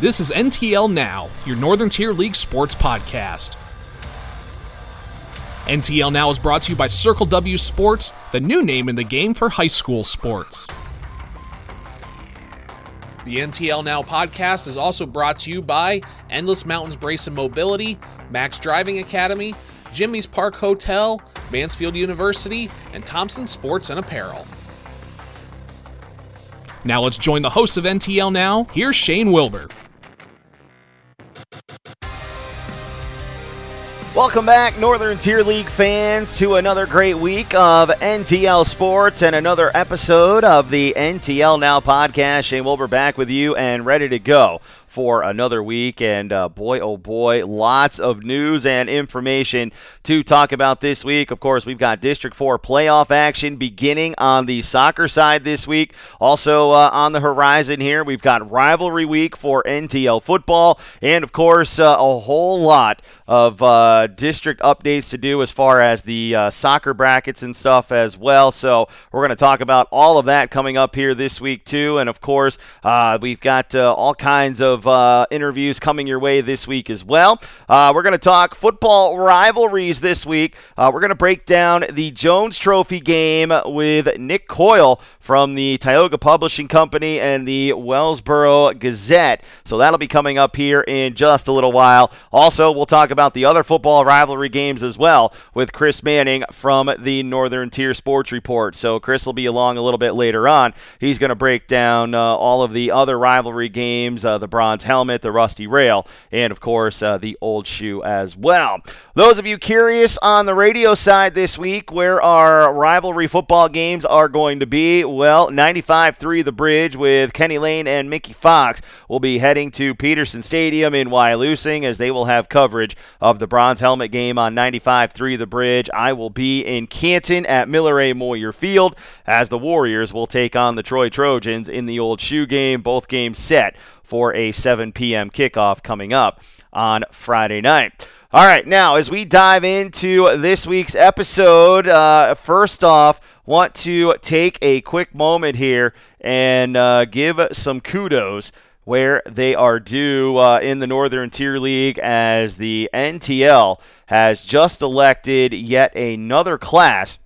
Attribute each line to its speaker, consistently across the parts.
Speaker 1: This is NTL Now, your Northern Tier League sports podcast. NTL Now is brought to you by Circle W Sports, the new name in the game for high school sports. The NTL Now podcast is also brought to you by Endless Mountains Brace and Mobility, Max Driving Academy, Jimmy's Park Hotel, Mansfield University, and Thompson Sports and Apparel. Now let's join the host of NTL Now. Here's Shane Wilbur.
Speaker 2: Welcome back, Northern Tier League fans, to another great week of NTL Sports and another episode of the NTL Now podcast. Shane Wilbur back with you and ready to go for another week. And uh, boy, oh boy, lots of news and information to talk about this week. Of course, we've got District 4 playoff action beginning on the soccer side this week. Also uh, on the horizon here, we've got rivalry week for NTL football. And of course, uh, a whole lot of uh, district updates to do as far as the uh, soccer brackets and stuff as well. So we're going to talk about all of that coming up here this week, too. And of course, uh, we've got all kinds of uh, interviews coming your way this week as well. Uh, we're going to talk football rivalries this week. Uh, we're going to break down the Jones Trophy game with Nick Coyle from the Tioga Publishing Company and the Wellsboro Gazette. So that'll be coming up here in just a little while. Also, we'll talk about the other football rivalry games as well with Chris Manning from the Northern Tier Sports Report. So Chris will be along a little bit later on. He's going to break down uh, all of the other rivalry games, uh, the bronze helmet, the rusty rail, and of course uh, the old shoe as well. Those of you curious on the radio side this week where our rivalry football games are going to be, well, 95-3 The Bridge with Kenny Lane and Mickey Fox will be heading to Peterson Stadium in Wyalusing as they will have coverage of the bronze helmet game on 95-3 The Bridge. I will be in Canton at Miller A. Moyer Field as the Warriors will take on the Troy Trojans in the old shoe game. Both games set for a 7 p.m. kickoff coming up on Friday night. All right, now as we dive into this week's episode, uh, first off, want to take a quick moment here and uh, give some kudos where they are due uh, in the Northern Tier League as the NTL has just elected yet another class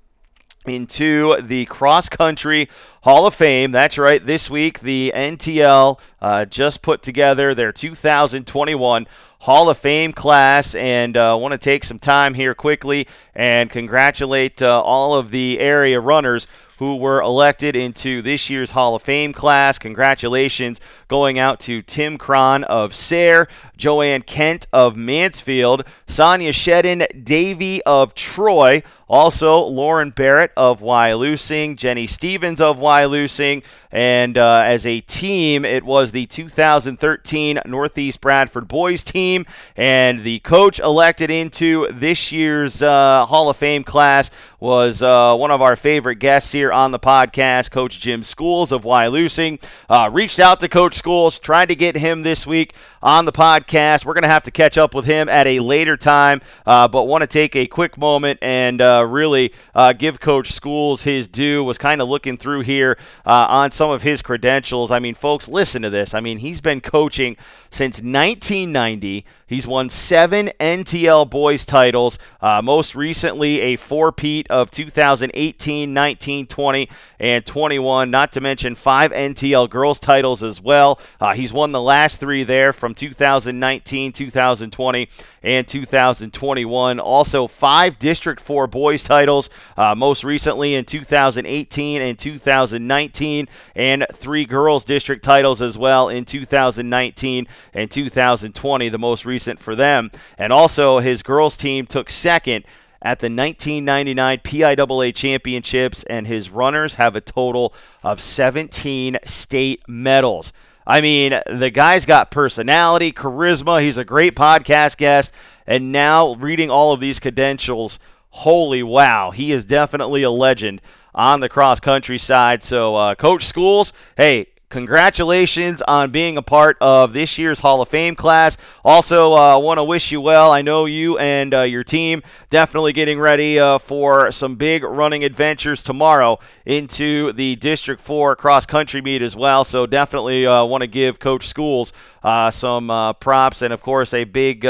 Speaker 2: into the cross country Hall of Fame. That's right. This week, the NTL uh, just put together their 2021 Hall of Fame class, and I uh, want to take some time here quickly and congratulate uh, all of the area runners who were elected into this year's Hall of Fame class. Congratulations going out to Tim Cron of Sayre, Joanne Kent of Mansfield, Sonia Shedden Davy of Troy, also Lauren Barrett of Wyalusing, Jenny Stevens of Wyalusing, and uh, as a team, it was the 2013 Northeast Bradford boys team, and the coach elected into this year's uh, Hall of Fame class was uh, one of our favorite guests here on the podcast, Coach Jim Schools of Wyalusing. Uh, reached out to Coach Schools, tried to get him this week on the podcast. We're going to have to catch up with him at a later time, uh, but want to take a quick moment and uh, really uh, give Coach Schools his due. Was kind of looking through here uh, on some of his credentials. I mean, folks, listen to this. I mean, he's been coaching since 1990. He's won seven NTL boys titles, uh, most recently a four-peat of 2018, 19, 20, and 21, not to mention five NTL girls titles as well. Uh, he's won the last three there from 2019, 2020, and 2021. Also, five District 4 boys titles, uh, most recently in 2018 and 2019, and three girls district titles as well in 2019 and 2020, the most recent for them. And also, his girls team took second at the 1999 PIAA Championships, and his runners have a total of 17 state medals. I mean, the guy's got personality, charisma. He's a great podcast guest. And now, reading all of these credentials, holy wow, he is definitely a legend on the cross country side. So, uh, Coach Schools, hey, congratulations on being a part of this year's Hall of Fame class. Also, uh, want to wish you well. I know you and uh, your team definitely getting ready uh, for some big running adventures tomorrow into the District 4 cross country meet as well. So, definitely uh, want to give Coach Schools uh, some uh, props and, of course, a big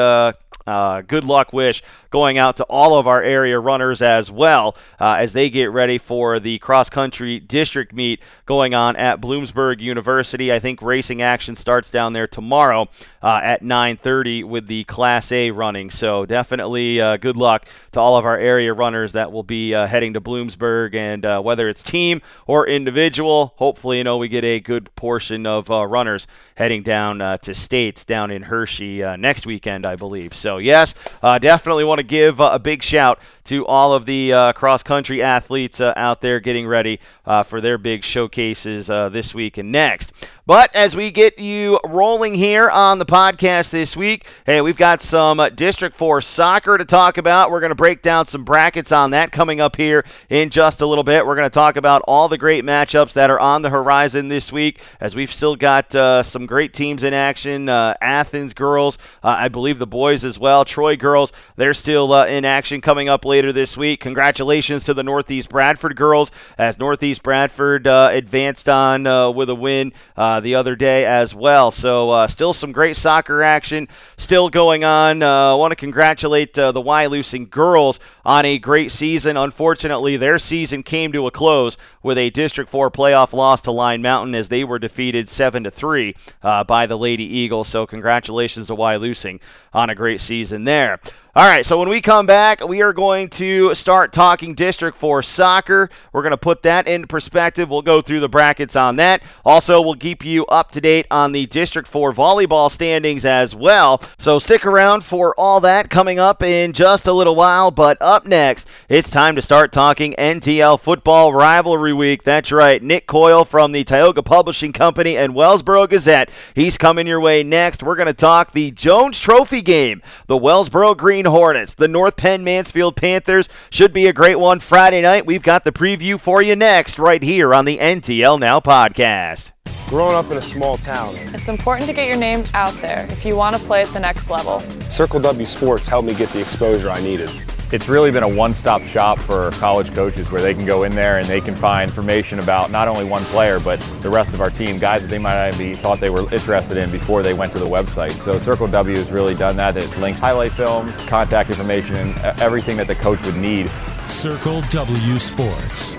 Speaker 2: uh, good luck wish going out to all of our area runners as well uh, as they get ready for the cross country district meet going on at Bloomsburg University. I think racing action starts down there tomorrow uh, at 9:30 with the Class A running. So definitely uh, good luck to all of our area runners that will be uh, heading to Bloomsburg, and uh, whether it's team or individual, hopefully you know we get a good portion of runners heading down to states down in Hershey next weekend, I believe. So yes, uh, definitely want to give uh, a big shout to all of the uh, cross country athletes uh, out there getting ready uh, for their big showcases uh, this week and next. But as we get you rolling here on the podcast this week, hey, we've got some District 4 soccer to talk about. We're going to break down some brackets on that coming up here in just a little bit. We're going to talk about all the great matchups that are on the horizon this week, as we've still got uh, some great teams in action. Uh, Athens girls, uh, I believe the boys as well. Troy girls, they're still in action coming up later this week. Congratulations to the Northeast Bradford girls as Northeast Bradford uh, advanced on uh, with a win uh, the other day as well. So uh, still some great soccer action still going on. I want to congratulate the Wyalusing girls on a great season. Unfortunately, their season came to a close with a District 4 playoff loss to Line Mountain as they were defeated 7 to 3 uh, by the Lady Eagles. So congratulations to Wyalusing on a great season there. All right, so when we come back, we are going to start talking District 4 soccer. We're going to put that into perspective. We'll go through the brackets on that. Also, we'll keep you up to date on the District 4 volleyball standings as well. So stick around for all that coming up in just a little while. But up next, it's time to start talking NTL football rivalry week. That's right, Nick Coyle from the Tioga Publishing Company and Wellsboro Gazette. He's coming your way next. We're going to talk the Jones Trophy game. The Wellsboro Green Hornets, the North Penn Mansfield Panthers. Should be a great one Friday night. We've got the preview for you next, right here on the NTL Now podcast.
Speaker 3: Growing up in a small town,
Speaker 4: it's important to get your name out there if you want to play at the next level.
Speaker 3: Circle W Sports helped me get the exposure I needed.
Speaker 5: It's really been a one-stop shop for college coaches where they can go in there and they can find information about not only one player but the rest of our team, guys that they might not be thought they were interested in before they went to the website. So Circle W has really done that. It links highlight films, contact information, and everything that the coach would need.
Speaker 6: Circle W Sports,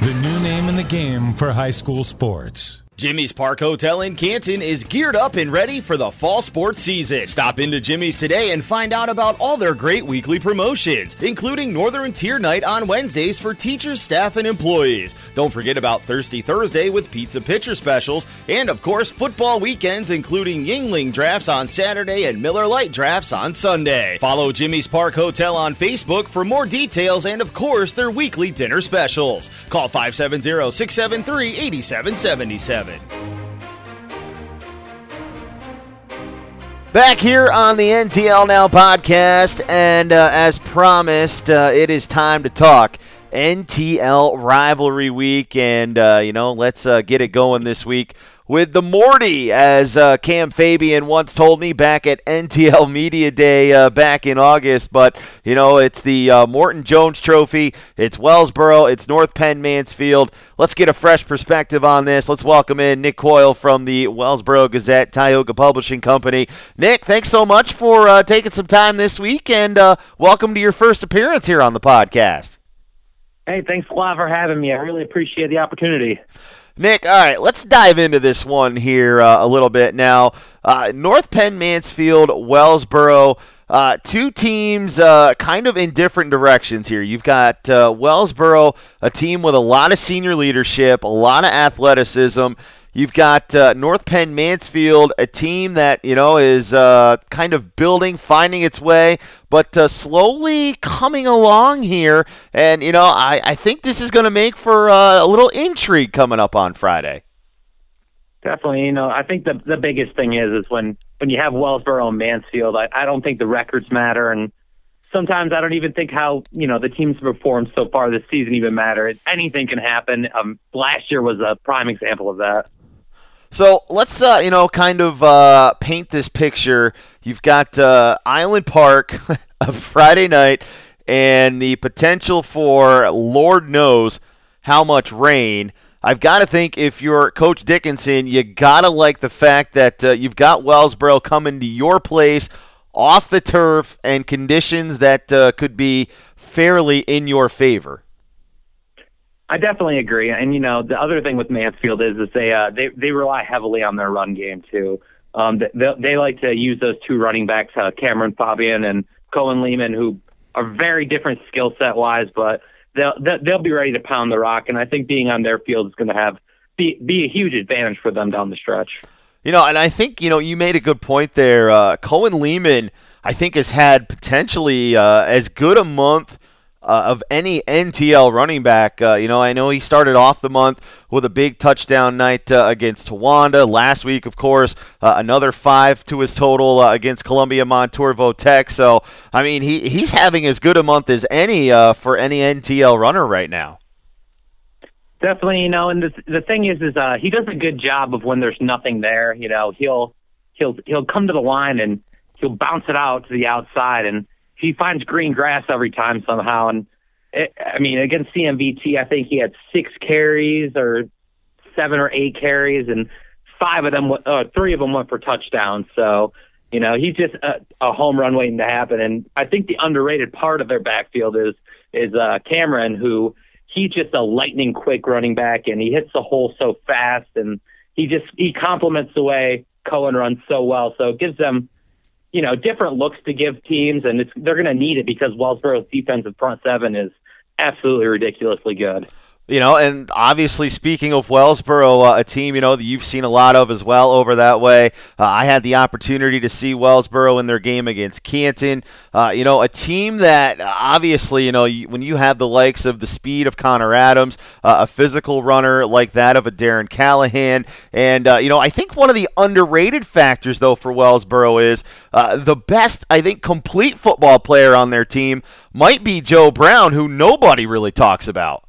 Speaker 6: the new name in the game for high school sports.
Speaker 2: Jimmy's Park Hotel in Canton is geared up and ready for the fall sports season. Stop into Jimmy's today and find out about all their great weekly promotions, including Northern Tier Night on Wednesdays for teachers, staff, and employees. Don't forget about Thirsty Thursday with pizza pitcher specials, and of course, football weekends, including Yuengling drafts on Saturday and Miller Lite drafts on Sunday. Follow Jimmy's Park Hotel on Facebook for more details and, of course, their weekly dinner specials. Call 570 673 8777. Back here on the NTL Now podcast, and uh, as promised, uh, it is time to talk NTL Rivalry Week, and uh, you know, let's uh, get it going this week with the Morty, as uh, Cam Fabian once told me back at NTL Media Day uh, back in August. But, you know, it's the uh, Morton Jones Trophy, it's Wellsboro, it's North Penn Mansfield. Let's get a fresh perspective on this. Let's welcome in Nick Coyle from the Wellsboro Gazette, Tioga Publishing Company. Nick, thanks so much for uh, taking some time this week, and uh, welcome to your first appearance here on the podcast.
Speaker 7: Hey, thanks a lot for having me. I really appreciate the opportunity.
Speaker 2: Nick, all right, let's dive into this one here uh, a little bit now. Uh, North Penn, Mansfield, Wellsboro. Uh, two teams uh, kind of in different directions here. You've got uh, Wellsboro, a team with a lot of senior leadership, a lot of athleticism. You've got uh, North Penn Mansfield, a team that you know is uh, kind of building, finding its way, but uh, slowly coming along here. And you know, I, I think this is going to make for uh, a little intrigue coming up on Friday.
Speaker 7: Definitely, you know, I think the the biggest thing is is when when you have Wellsboro and Mansfield. I, I don't think the records matter, and sometimes I don't even think how you know the teams performed so far this season even matter. Anything can happen. Um, last year was a prime example of that.
Speaker 2: So let's, uh, you know, kind of uh, paint this picture. You've got uh, Island Park, a Friday night, and the potential for Lord knows how much rain. I've got to think if you're Coach Dickinson, you got to like the fact that uh, you've got Wellsboro coming to your place off the turf and conditions that uh, could be fairly in your favor.
Speaker 7: I definitely agree, and you know the other thing with Mansfield is that they uh, they they rely heavily on their run game too. Um, they, they like to use those two running backs, uh, Cameron Fabian and Cohen Lehman, who are very different skill set wise, but they'll they'll be ready to pound the rock. And I think being on their field is going to have be be a huge advantage for them down the stretch.
Speaker 2: You know, and I think you know you made a good point there. Uh, Cohen Lehman, I think, has had potentially uh, as good a month uh, of any NTL running back. Uh, you know, I know he started off the month with a big touchdown night uh, against Towanda. Last week, of course, uh, another five to his total uh, against Columbia Montour Votech. So, I mean, he, he's having as good a month as any uh, for any NTL runner right now.
Speaker 7: Definitely, you know, and the the thing is, is he does a good job of when there's nothing there. You know, he'll he'll he'll come to the line and he'll bounce it out to the outside and he finds green grass every time somehow. And it, I mean, against CMVT, I think he had six carries or seven or eight carries, and five of them, uh, three of them went for touchdowns. So, you know, he's just a, a home run waiting to happen. And I think the underrated part of their backfield is is uh, Cameron, who he's just a lightning quick running back, and he hits the hole so fast, and he just he complements the way Cohen runs so well. So it gives them you know, different looks to give teams, and it's, they're going to need it because Wellsboro's defensive front seven is absolutely ridiculously good.
Speaker 2: You know, and obviously, speaking of Wellsboro, uh, a team you know that you've seen a lot of as well over that way. Uh, I had the opportunity to see Wellsboro in their game against Canton. Uh, you know, a team that obviously, you know, when you have the likes of the speed of Connor Adams, uh, a physical runner like that of a Darren Callahan, and uh, you know, I think one of the underrated factors though for Wellsboro is uh, the best, I think, complete football player on their team might be Joe Brown, who nobody really talks about.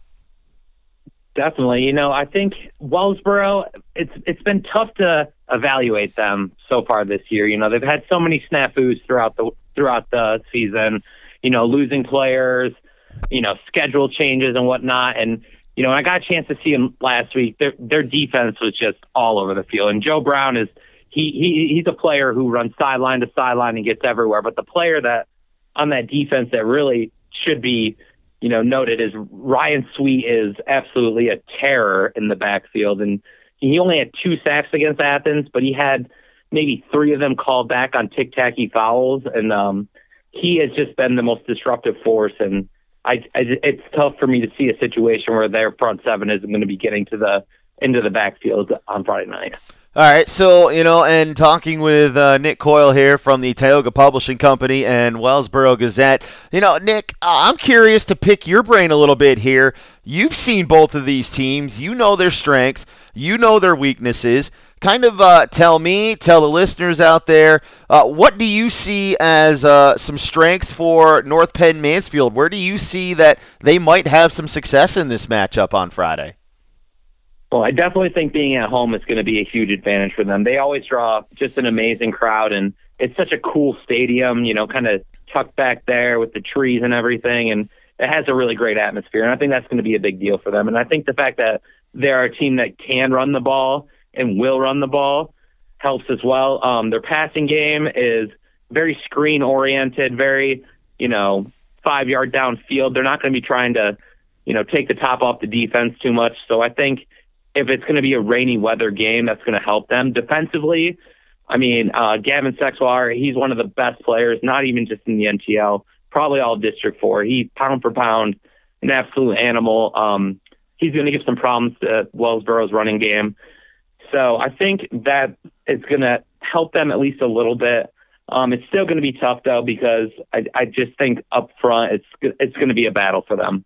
Speaker 7: Definitely. You know, I think Wellsboro, it's it's been tough to evaluate them so far this year. You know, they've had so many snafus throughout the throughout the season. You know, losing players, you know, schedule changes and whatnot. And you know, I got a chance to see them last week. Their their defense was just all over the field. And Joe Brown is he he he's a player who runs sideline to sideline and gets everywhere. But the player that on that defense that really should be you know, noted is Ryan Sweet is absolutely a terror in the backfield, and he only had two sacks against Athens, but he had maybe three of them called back on tic tacky fouls, and um, he has just been the most disruptive force. And I, I, it's tough for me to see a situation where their front seven isn't going to be getting to the into the backfield on Friday night.
Speaker 2: All right, so you know, and talking with uh, Nick Coyle here from the Tioga Publishing Company and Wellsboro Gazette. You know, Nick, uh, I'm curious to pick your brain a little bit here. You've seen both of these teams. You know their strengths. You know their weaknesses. Kind of uh, tell me, tell the listeners out there, uh, what do you see as uh, some strengths for North Penn Mansfield? Where do you see that they might have some success in this matchup on Friday?
Speaker 7: Well, I definitely think being at home is going to be a huge advantage for them. They always draw just an amazing crowd, and it's such a cool stadium, you know, kind of tucked back there with the trees and everything, and it has a really great atmosphere. And I think that's going to be a big deal for them. And I think the fact that they're a team that can run the ball and will run the ball helps as well. Um, their passing game is very screen oriented, very, you know, five yard downfield. They're not going to be trying to, you know, take the top off the defense too much. So I think if it's going to be a rainy weather game, that's going to help them defensively. I mean, uh, Gavin Sexwater, he's one of the best players, not even just in the NTL, probably all District 4. He's pound for pound an absolute animal. Um, he's going to give some problems to Wellsboro's running game. So I think that it's going to help them at least a little bit. Um, it's still going to be tough though because I, I just think up front it's it's going to be a battle for them.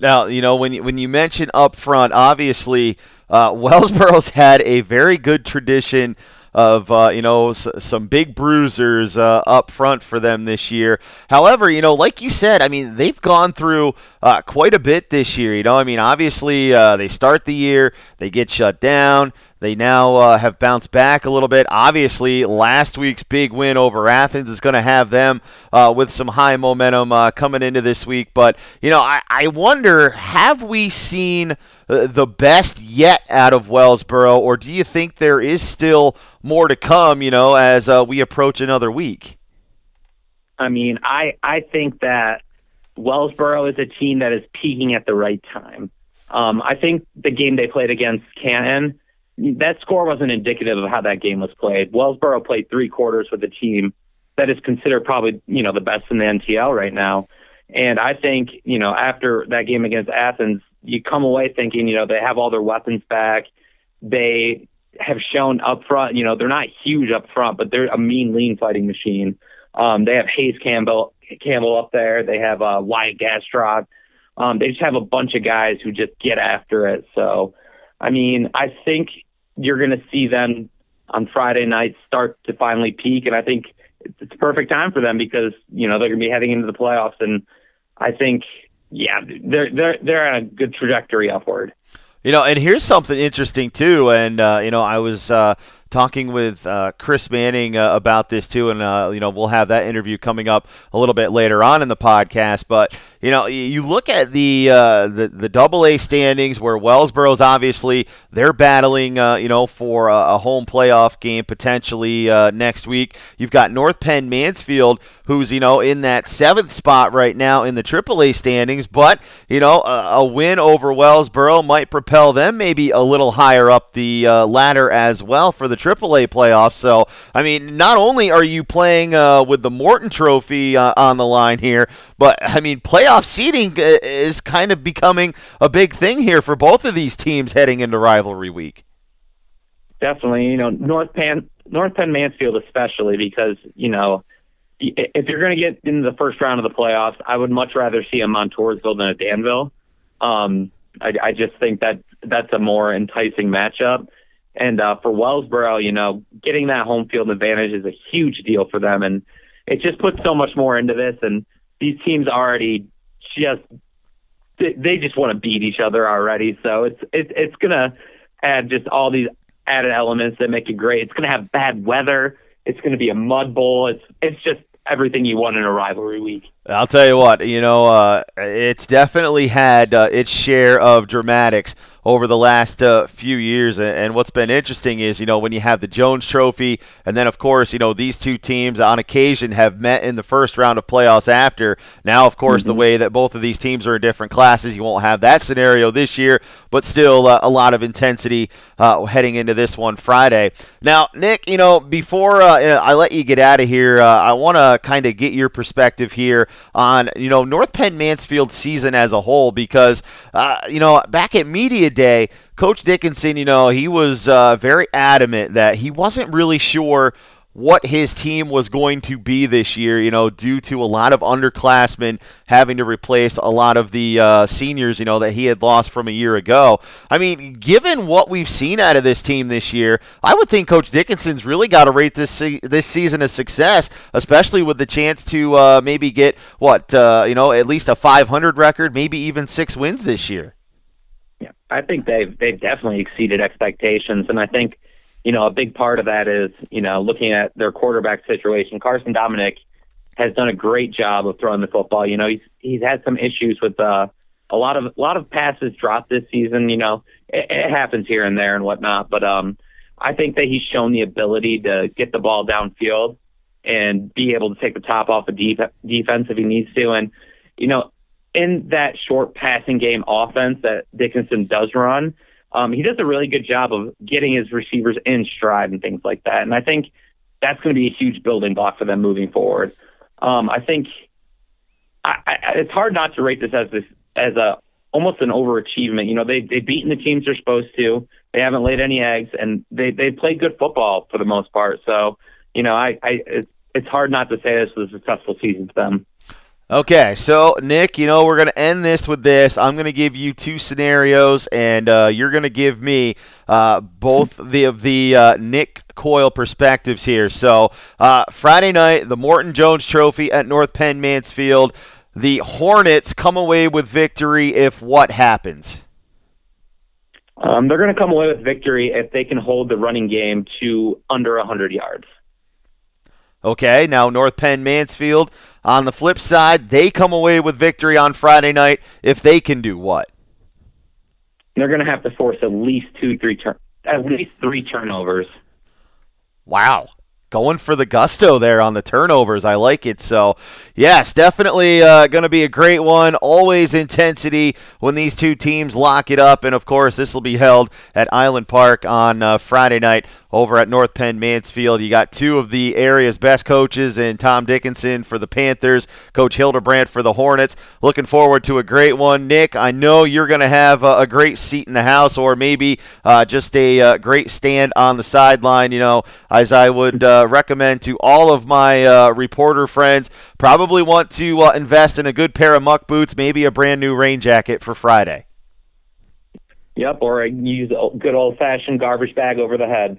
Speaker 2: Now, you know, when you, when you mention up front, obviously, uh, Wellsboro's had a very good tradition of uh, you know s- some big bruisers uh, up front for them this year. However, you know, like you said, I mean they've gone through uh, quite a bit this year. You know, I mean obviously uh, they start the year, they get shut down, They now uh, have bounced back a little bit. Obviously, last week's big win over Athens is going to have them uh, with some high momentum uh, coming into this week. But, you know, I, I wonder have we seen uh, the best yet out of Wellsboro, or do you think there is still more to come, you know, as uh, we approach another week?
Speaker 7: I mean, I, I think that Wellsboro is a team that is peaking at the right time. Um, I think the game they played against Canton, that score wasn't indicative of how that game was played. Wellsboro played three quarters with a team that is considered probably, you know, the best in the NTL right now. And I think, you know, after that game against Athens, you come away thinking, you know, they have all their weapons back. They have shown up front, you know, they're not huge up front, but they're a mean, lean fighting machine. Um, they have Hayes Campbell, Campbell up there. They have uh, Wyatt Gastrock. Um, they just have a bunch of guys who just get after it. So, I mean, I think you're going to see them on Friday night start to finally peak, and I think it's a perfect time for them because you know they're going to be heading into the playoffs, and I think yeah, they're they're they're on a good trajectory upward.
Speaker 2: You know, and here's something interesting too, and uh, you know, I was uh, talking with uh, Chris Manning uh, about this too, and uh, you know we'll have that interview coming up a little bit later on in the podcast. But you know, you look at the uh, the the Double A standings where Wellsboro's obviously they're battling, uh, you know, for a, a, home playoff game potentially uh, next week. You've got North Penn Mansfield, who's you know in that seventh spot right now in the Triple A standings, but you know a, a, win over Wellsboro might propel them maybe a little higher up the ladder as well for the AAA playoffs. So, I mean, not only are you playing uh, with the Morton Trophy uh, on the line here, but I mean, playoff seeding uh, is kind of becoming a big thing here for both of these teams heading into rivalry week.
Speaker 7: Definitely, you know, North Penn, North Penn Mansfield especially because you know if you're going to get into the first round of the playoffs, I would much rather see a Montoursville than a Danville. Um, I, I just think that that's a more enticing matchup. And uh, for Wellsboro, you know, getting that home field advantage is a huge deal for them, and it just puts so much more into this. And these teams already just they just want to beat each other already, so it's it's it's gonna add just all these added elements that make it great. It's gonna have bad weather. It's gonna be a mud bowl. It's it's just everything you want in a rivalry week.
Speaker 2: I'll tell you what, you know, uh, it's definitely had uh, its share of dramatics over the last uh, few years. And what's been interesting is, you know, when you have the Jones Trophy, and then, of course, you know, these two teams on occasion have met in the first round of playoffs after. Now, of course, mm-hmm. the way that both of these teams are in different classes, you won't have that scenario this year, but still uh, a lot of intensity uh, heading into this one Friday. Now, Nick, you know, before uh, I let you get out of here, I want to kind of get your perspective here on you know North Penn Mansfield season as a whole because uh, you know back at media day, Coach Dickinson, you know he was uh, very adamant that he wasn't really sure what his team was going to be this year, you know, due to a lot of underclassmen having to replace a lot of the uh, seniors, you know, that he had lost from a year ago. I mean, given what we've seen out of this team this year, I would think Coach Dickinson's really got to rate this se- this season a success, especially with the chance to uh, maybe get what uh, you know at least a 500 record, maybe even six wins this year.
Speaker 7: Yeah, I think they've they've definitely exceeded expectations, and I think you know, a big part of that is, you know, looking at their quarterback situation. Carson Dominic has done a great job of throwing the football. You know, he's he's had some issues with uh, a lot of a lot of passes dropped this season. You know, it, it happens here and there and whatnot, but um, I think that he's shown the ability to get the ball downfield and be able to take the top off of def- defense if he needs to. And you know, in that short passing game offense that Dickinson does run, um, he does a really good job of getting his receivers in stride and things like that. And I think that's going to be a huge building block for them moving forward. Um, I think I, I, it's hard not to rate this as this as a almost an overachievement. You know, they they've beaten the teams they're supposed to. They haven't laid any eggs, and they they played good football for the most part. So, you know, I, I it's, it's hard not to say this was a successful season for them.
Speaker 2: Okay, so Nick, you know we're going to end this with this. I'm going to give you two scenarios, and uh, you're going to give me uh, both the of the uh, Nick Coyle perspectives here. So uh, Friday night, the Morton Jones Trophy at North Penn Mansfield. The Hornets come away with victory if what happens?
Speaker 7: Um, they're going to come away with victory if they can hold the running game to under 100 yards.
Speaker 2: Okay, now North Penn Mansfield on the flip side, they come away with victory on Friday night if they can do what?
Speaker 7: They're going to have to force at least two, three turn, at least three turnovers.
Speaker 2: Wow going for the gusto there on the turnovers. I like it. So, yes, definitely uh, going to be a great one. Always intensity when these two teams lock it up. And, of course, this will be held at Island Park on uh, Friday night over at North Penn Mansfield. You got two of the area's best coaches in Tom Dickinson for the Panthers, Coach Hildebrandt for the Hornets. Looking forward to a great one. Nick, I know you're going to have a, a, great seat in the house or maybe uh, just a uh, great stand on the sideline, you know, as I would uh, recommend to all of my uh, reporter friends. Probably want to uh, invest in a good pair of muck boots, maybe a brand new rain jacket for Friday.
Speaker 7: Yep, or use a good old fashioned garbage bag over the head.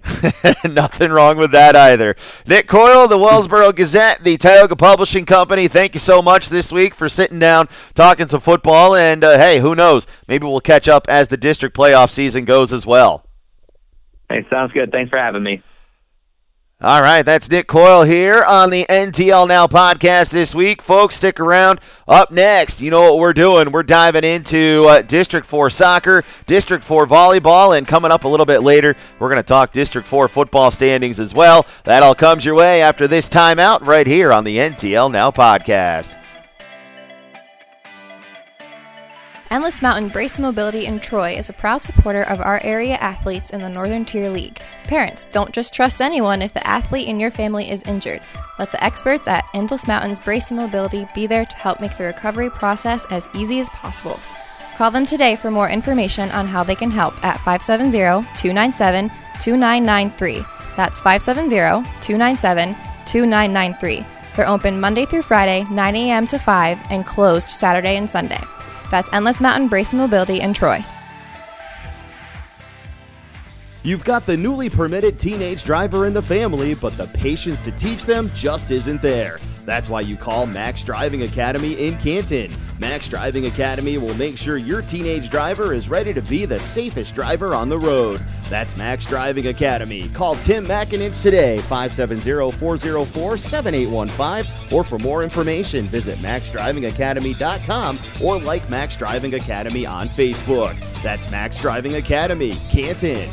Speaker 2: Nothing wrong with that either. Nick Coyle, the Wellsboro Gazette, the Tioga Publishing Company, thank you so much this week for sitting down, talking some football. And uh, hey, who knows? Maybe we'll catch up as the district playoff season goes as well.
Speaker 7: Hey, sounds good. Thanks for having me.
Speaker 2: All right, that's Nick Coyle here on the NTL Now podcast this week. Folks, stick around. Up next, you know what we're doing. We're diving into uh, District 4 soccer, District 4 volleyball, and coming up a little bit later, we're going to talk District 4 football standings as well. That all comes your way after this timeout right here on the NTL Now podcast.
Speaker 8: Endless Mountain Brace Mobility in Troy is a proud supporter of our area athletes in the Northern Tier League. Parents, don't just trust anyone if the athlete in your family is injured. Let the experts at Endless Mountains Brace Mobility be there to help make the recovery process as easy as possible. Call them today for more information on how they can help at 570 297 2993. That's 570 297 2993. They're open Monday through Friday, 9 a.m. to 5, and closed Saturday and Sunday. That's Endless Mountain Brace and Mobility in Troy.
Speaker 9: You've got the newly permitted teenage driver in the family, but the patience to teach them just isn't there. That's why you call Max Driving Academy in Canton. Max Driving Academy will make sure your teenage driver is ready to be the safest driver on the road. That's Max Driving Academy. Call Tim McInich today, 570-404-7815, or for more information, visit maxdrivingacademy.com or like Max Driving Academy on Facebook. That's Max Driving Academy, Canton.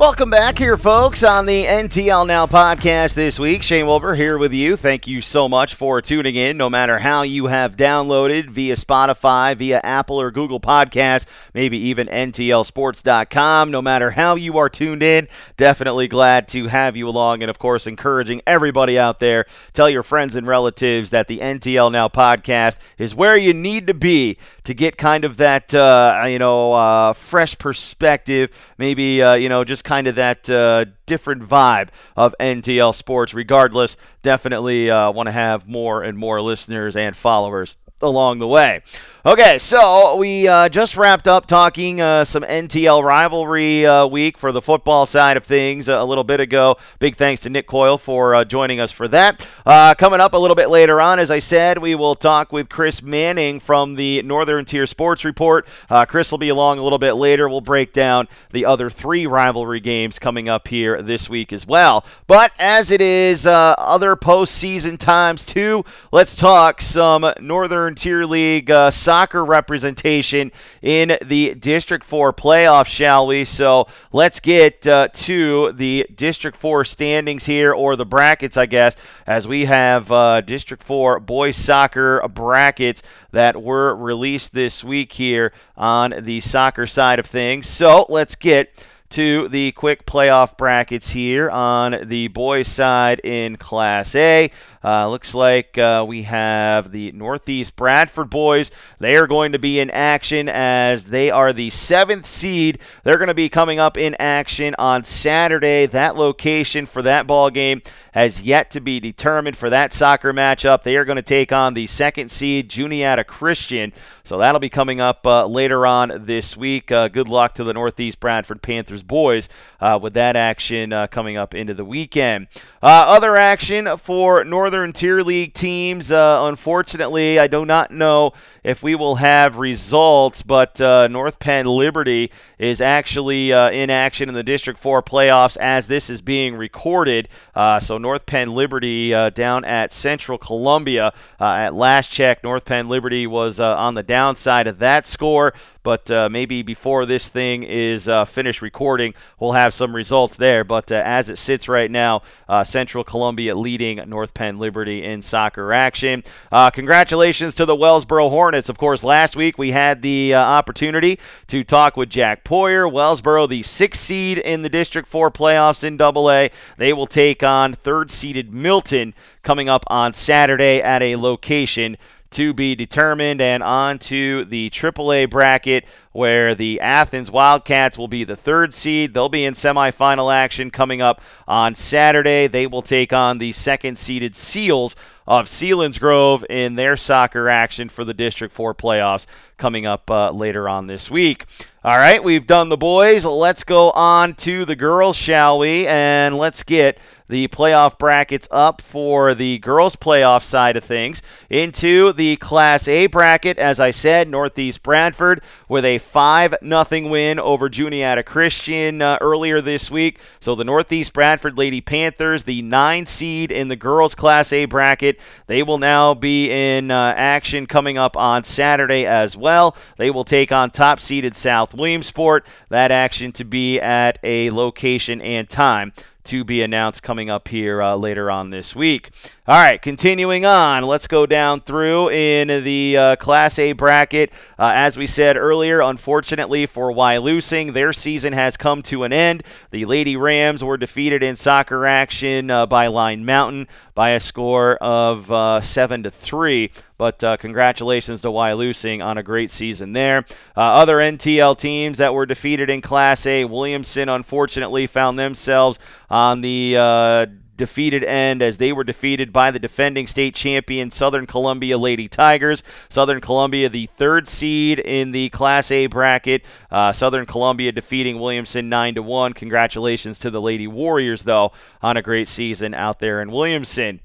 Speaker 2: Welcome back here, folks, on the NTL Now podcast this week. Shane Wilbur here with you. Thank you so much for tuning in, no matter how you have downloaded via Spotify, via Apple or Google Podcast, maybe even NTLSports.com. No matter how you are tuned in, definitely glad to have you along. And, of course, encouraging everybody out there, tell your friends and relatives that the NTL Now podcast is where you need to be to get kind of that, uh, you know, uh, fresh perspective, maybe, uh, you know, just kind of that uh, different vibe of NTL Sports. Regardless, definitely uh, want to have more and more listeners and followers along the way. Okay, so we uh, just wrapped up talking uh, some NTL rivalry uh, week for the football side of things a little bit ago. Big thanks to Nick Coyle for uh, joining us for that. Uh, coming up a little bit later on, as I said, we will talk with Chris Manning from the Northern Tier Sports Report. Uh, Chris will be along a little bit later. We'll break down the other three rivalry games coming up here this week as well. But as it is other postseason times too, let's talk some Northern Tier League soccer representation in the District 4 playoffs, shall we? So let's get uh, to the District 4 standings here, or the brackets, I guess, as we have uh, District 4 boys soccer brackets that were released this week here on the soccer side of things. So let's get to the quick playoff brackets here on the boys side in Class A. Uh, looks like uh, we have the Northeast Bradford boys. They are going to be in action as they are the seventh seed. They're going to be coming up in action on Saturday. That location for that ball game has yet to be determined for that soccer matchup. They are going to take on the second seed Juniata Christian. So that'll be coming up uh, later on this week. Uh, good luck to the Northeast Bradford Panthers Boys uh, with that action uh, coming up into the weekend. Uh, other action for Northern Tier League teams. Uh, unfortunately, I do not know if we will have results, but uh, North Penn Liberty is actually in action in the District 4 playoffs as this is being recorded. So North Penn Liberty down at Central Columbia. At last check, North Penn Liberty was on the downside of that score, but uh, maybe before this thing is uh, finished recording, we'll have some results there. But uh, as it sits right now, uh, Central Columbia leading North Penn Liberty in soccer action. Uh, congratulations to the Wellsboro Hornets. Of course, last week we had the uh, opportunity to talk with Jack Poyer. Wellsboro, the sixth seed in the District 4 playoffs in AA. They will take on third seeded Milton coming up on Saturday at a location to be determined. And on to the AAA bracket where the Athens Wildcats will be the third seed. They'll be in semifinal action coming up on Saturday. They will take on the second seeded Seals of Selinsgrove in their soccer action for the District 4 playoffs coming up uh, later on this week. All right, we've done the boys. Let's go on to the girls, shall we? And let's get the playoff brackets up for the girls' playoff side of things. Into the Class A bracket, as I said, Northeast Bradford with a 5 0 win over Juniata Christian uh, earlier this week. So the Northeast Bradford Lady Panthers, the 9 seed in the girls' Class A bracket, they will now be in uh, action coming up on Saturday as well. They will take on top seeded South Williamsport. That action to be at a location and time to be announced coming up here uh, later on this week. All right, continuing on, let's go down through in the uh, Class A bracket. Uh, as we said earlier, unfortunately for Wyalusing, their season has come to an end. The Lady Rams were defeated in soccer action uh, by Line Mountain by a score of uh, seven to three. But uh, congratulations to Wyalusing on a great season there. Uh, other NTL teams that were defeated in Class A, Williamson unfortunately found themselves on the uh, defeated end as they were defeated by the defending state champion Southern Columbia Lady Tigers. Southern Columbia, the third seed in the Class A bracket. Uh, Southern Columbia defeating Williamson 9 to 1. Congratulations to the Lady Warriors, though, on a great season out there in Williamson.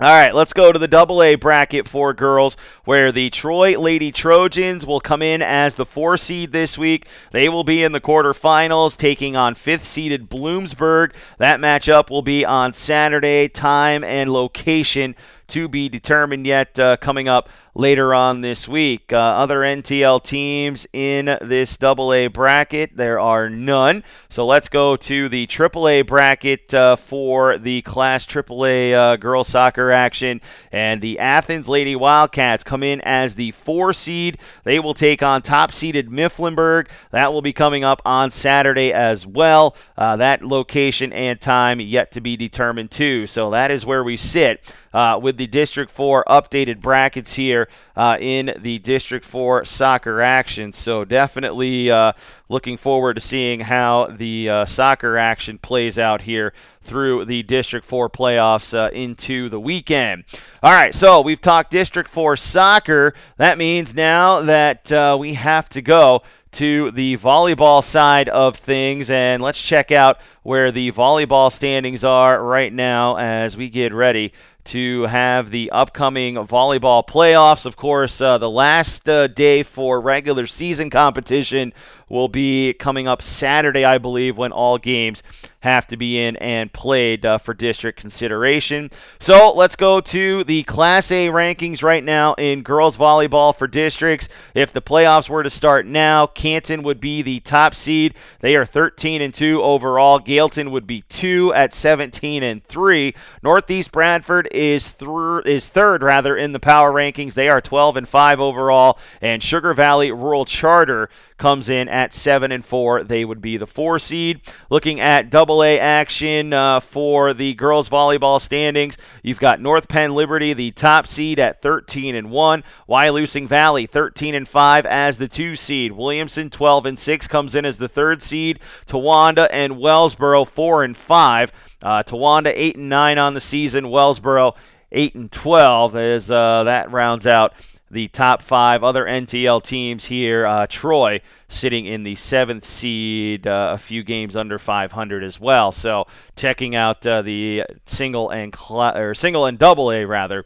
Speaker 2: All right, let's go to the double A bracket for girls, where the Troy Lady Trojans will come in as the four seed this week. They will be in the quarterfinals, taking on fifth seeded Bloomsburg. That matchup will be on Saturday, time and location to be determined yet uh, coming up later on this week. Uh, other NTL teams in this AA bracket, there are none. So let's go to the AAA bracket uh, for the Class AAA uh, girls soccer action. And the Athens Lady Wildcats come in as the four seed. They will take on top seeded Mifflinburg. That will be coming up on Saturday as well. Uh, that location and time yet to be determined, too. So that is where we sit uh, with the District 4 updated brackets here uh, in the District 4 soccer action. So definitely uh, looking forward to seeing how the uh, soccer action plays out here through the District 4 playoffs uh, into the weekend. All right, so we've talked District 4 soccer. That means now that uh, we have to go to the volleyball side of things, and let's check out where the volleyball standings are right now as we get ready to have the upcoming volleyball playoffs. Of course, uh, the last uh, day for regular season competition will be coming up Saturday, I believe, when all games have to be in and played uh, for district consideration. So let's go to the Class A rankings right now in girls volleyball for districts. If the playoffs were to start now, Canton would be the top seed. They are 13 and 2 overall. Galeton would be 2 at 17 and 3. Northeast Bradford is th- is third rather in the power rankings. They are 12 and 5 overall and Sugar Valley Rural Charter comes in at 7 and 4. They would be the 4 seed. Looking at double A action uh, for the girls volleyball standings, you've got North Penn Liberty, the top seed at 13 and 1. Wyalusing Valley 13 and 5 as the 2 seed. Williamson 12 and 6 comes in as the 3rd seed. Towanda and Wellsboro 4 and 5. Uh, Towanda 8 and 9 on the season. Wellsboro 8 and 12 as uh, that rounds out the top five other NTL teams here. Uh, Troy sitting in the seventh seed, uh, a few games under 500 as well. So checking out uh, the single and cl- or single and double A rather.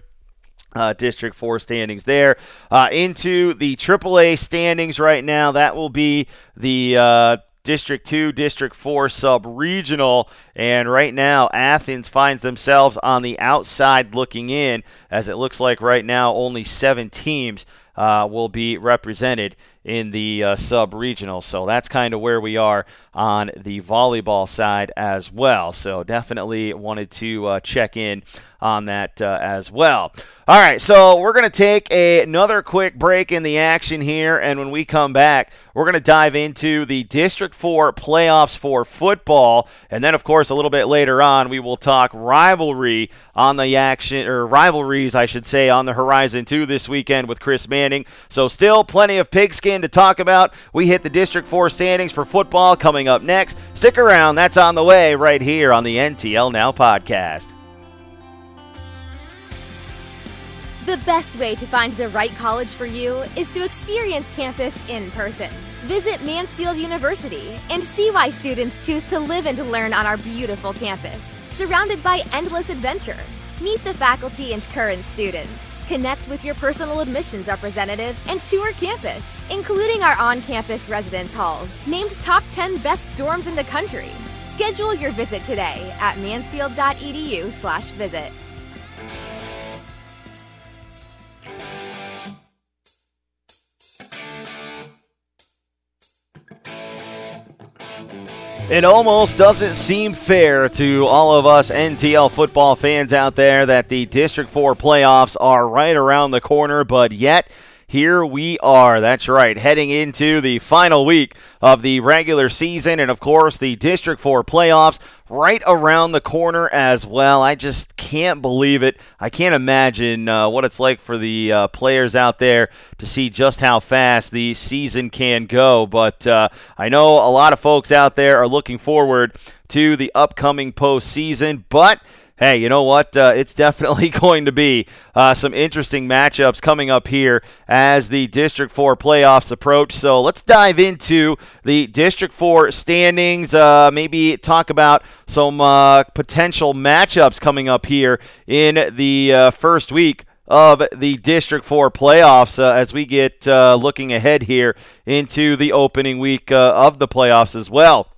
Speaker 2: Uh, District 4 standings there. Uh, into the AAA standings right now, that will be the uh, District 2, District 4 sub regional. And right now, Athens finds themselves on the outside looking in, as it looks like right now only seven teams uh, will be represented in the uh, sub regional. So that's kind of where we are on the volleyball side as well. So definitely wanted to uh, check in on that uh, as well. All right, so we're going to take a, another quick break in the action here, and when we come back, we're going to dive into the District 4 playoffs for football, and then, of course, a little bit later on, we will talk rivalry on the action, or rivalries, I should say, on the horizon too this weekend with Chris So, still plenty of pigskin to talk about. We hit the District 4 standings for football coming up next. Stick around, that's on the way right here on the NTL Now podcast.
Speaker 10: The best way to find the right college for you is to experience campus in person. Visit Mansfield University and see why students choose to live and learn on our beautiful campus. Surrounded by endless adventure, meet the faculty and current students. Connect with your personal admissions representative and tour campus, including our on campus residence halls, named top 10 best dorms in the country. Schedule your visit today at mansfield.edu/slash
Speaker 2: It almost doesn't seem fair to all of us NTL football fans out there that the District 4 playoffs are right around the corner, but yet here we are. That's right, heading into the final week of the regular season, and of course, the District 4 playoffs right around the corner as well. I just can't believe it. I can't imagine uh, what it's like for the uh, players out there to see just how fast the season can go. But uh, I know a lot of folks out there are looking forward to the upcoming postseason, but hey, you know what? Uh, it's definitely going to be uh, some interesting matchups coming up here as the District 4 playoffs approach. So let's dive into the District 4 standings, uh, maybe talk about some uh, potential matchups coming up here in the uh, first week of the District 4 playoffs uh, as we get uh, looking ahead here into the opening week uh, of the playoffs as well.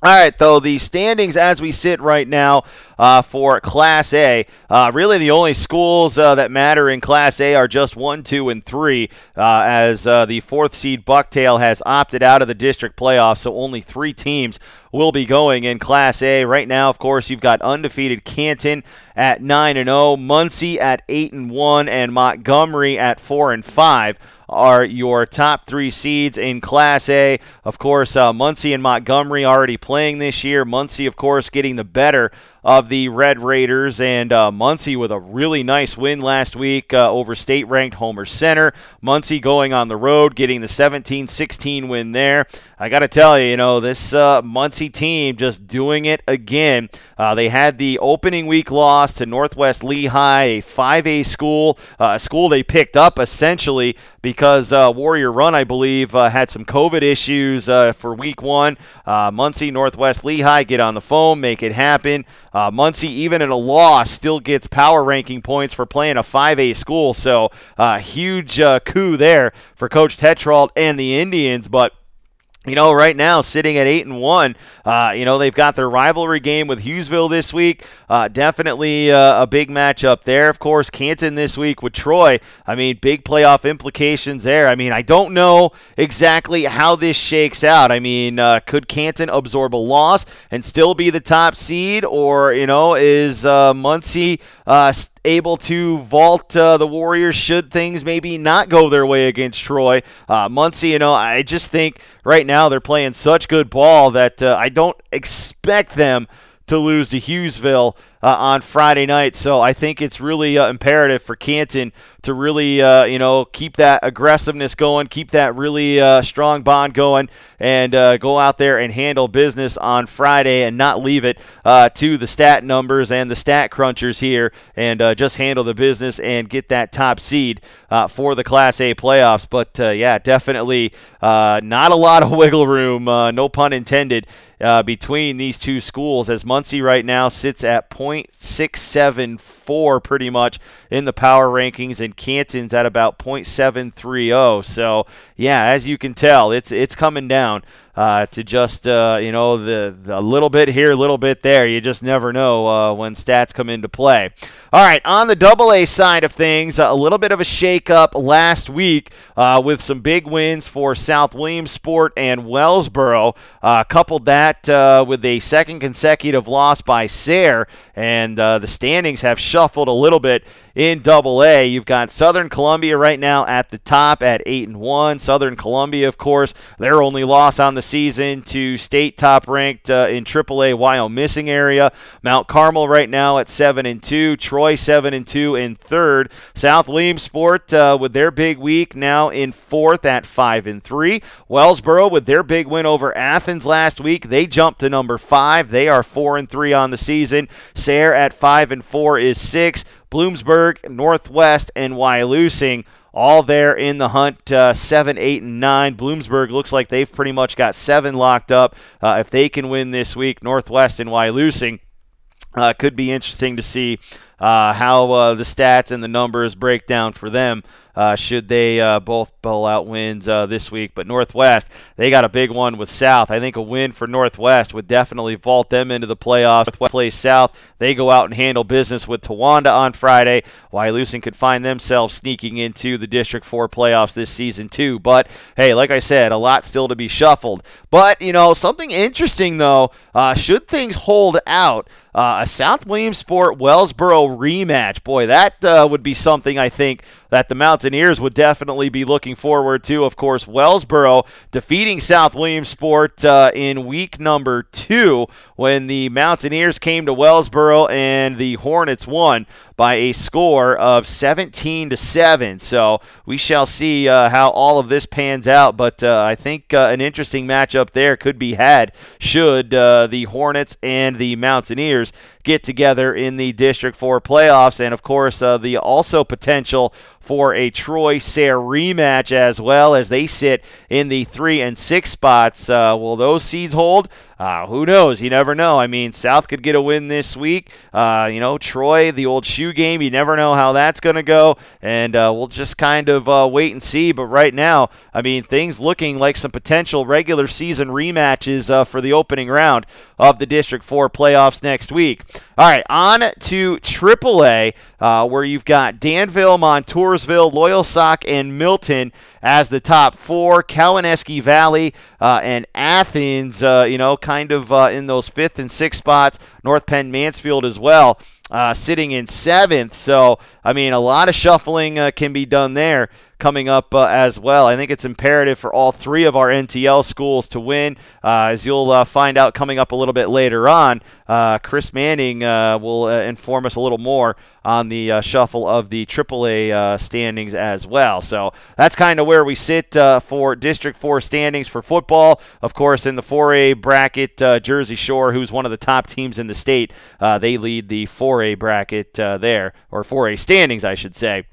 Speaker 2: All right, though, the standings as we sit right now uh, for Class A, uh, really the only schools uh, that matter in Class A are just 1, 2, and 3, uh, as uh, the fourth seed Bucktail has opted out of the district playoffs, so only three teams will be going in Class A. Right now, of course, you've got undefeated Canton at 9 and 0, Muncy at 8 and 1, and Montgomery at 4 and 5 are your top three seeds in Class A. Of course, uh, Muncy and Montgomery already playing this year. Muncy, of course, getting the better of the Red Raiders, and uh, Muncy with a really nice win last week uh, over state ranked Homer Center. Muncy going on the road, getting the 17 16 win there. I got to tell you, you know, this uh, Muncy team just doing it again. Uh, they had the opening week loss to Northwest Lehigh, a 5A school, uh, a school they picked up essentially because uh, Warrior Run, I believe, uh, had some COVID issues for week one. Muncy, Northwest Lehigh get on the phone, make it happen. Uh, Muncy, even in a loss, still gets power ranking points for playing a 5A school. So, uh, huge uh, coup there for Coach Tetrault and the Indians. But you know, right now sitting at eight and one. Uh, you know, they've got their rivalry game with Hughesville this week. Uh, definitely uh, a big matchup there. Of course, Canton this week with Troy. I mean, big playoff implications there. I mean, I don't know exactly how this shakes out. I mean, uh, could Canton absorb a loss and still be the top seed, or you know, is uh, Muncy? Able to vault uh, the Warriors should things maybe not go their way against Troy. Uh, Muncy, you know, I just think right now they're playing such good ball that uh, I don't expect them to lose to Hughesville uh, on Friday night. So I think it's really uh, imperative for Canton to really, uh, you know, keep that aggressiveness going, keep that really uh, strong bond going, and uh, go out there and handle business on Friday and not leave it uh, to the stat numbers and the stat crunchers here, and just handle the business and get that top seed for the Class A playoffs. But yeah, definitely not a lot of wiggle room, no pun intended between these two schools as Muncy right now sits at .674 pretty much in the power rankings and Canton's at about .730. So yeah, as you can tell, it's it's coming down uh, to just uh, you know the, the little bit here, a little bit there. You just never know uh, when stats come into play. All right, on the Double A side of things, a little bit of a shakeup last week uh, with some big wins for South Williamsport and Wellsboro. Uh, coupled that uh, with a second consecutive loss by Sayre, and the standings have shuffled a little bit in Double A. You've got Southern Columbia right now at the top at eight and one. Southern Columbia, of course, their only loss on the season to state top ranked uh, in AAA Wyomissing area. Mount Carmel right now at seven and two. Troy seven and two in third. South Williamsport uh, with their big week now in fourth at five and three. Wellsboro with their big win over Athens last week, they jumped to number five. They are four and three on the season. Sayre at five and four is six. Bloomsburg, Northwest, and Wyalusing all there in the hunt, uh, seven, eight, and nine. Bloomsburg looks like they've pretty much got seven locked up. Uh, if they can win this week, Northwest and Wyalusing uh, could be interesting to see uh, how uh, the stats and the numbers break down for them uh, should they uh, both pull out wins uh, this week. But Northwest, they got a big one with South. I think a win for Northwest would definitely vault them into the playoffs. Northwest plays South. They go out and handle business with Towanda on Friday. Wyalusing could find themselves sneaking into the District 4 playoffs this season, too. But hey, like I said, a lot still to be shuffled. But, you know, something interesting, though, uh, should things hold out, a South Williamsport Wellsboro rematch. Boy, that uh, would be something I think that the Mountaineers would definitely be looking forward to. Of course, Wellsboro defeating South Williamsport uh, in week number two when the Mountaineers came to Wellsboro and the Hornets won by a score of 17 to 7. So we shall see uh, how all of this pans out. But uh, I think uh, an interesting matchup there could be had should uh, the Hornets and the Mountaineers get together in the District 4 playoffs. And of course, uh, the also potential for a Troy Sayre rematch as well as they sit in the three and six spots. Uh, will those seeds hold? Uh, who knows? You never know. I mean, South could get a win this week. Uh, you know, Troy, the old shoe game, you never know how that's going to go. And uh, we'll just kind of uh, wait and see. But right now, I mean, things looking like some potential regular season rematches uh, for the opening round of the District 4 playoffs next week. All right, on to AAA, uh, where you've got Danville, Montoursville, Loyalsock, and Milton as the top four. Cowanesque Valley and Athens, you know, kind of uh, in those fifth and sixth spots. North Penn Mansfield as well. Uh, sitting in seventh. So, I mean, a lot of shuffling uh, can be done there coming up uh, as well. I think it's imperative for all three of our NTL schools to win. Uh, as you'll uh, find out coming up a little bit later on, uh, Chris Manning uh, will uh, inform us a little more on the shuffle of the AAA standings as well. So that's kind of where we sit for District 4 standings for football. Of course, in the 4A bracket, Jersey Shore, who's one of the top teams in the state, they lead the 4A bracket there, or 4A standings, I should say.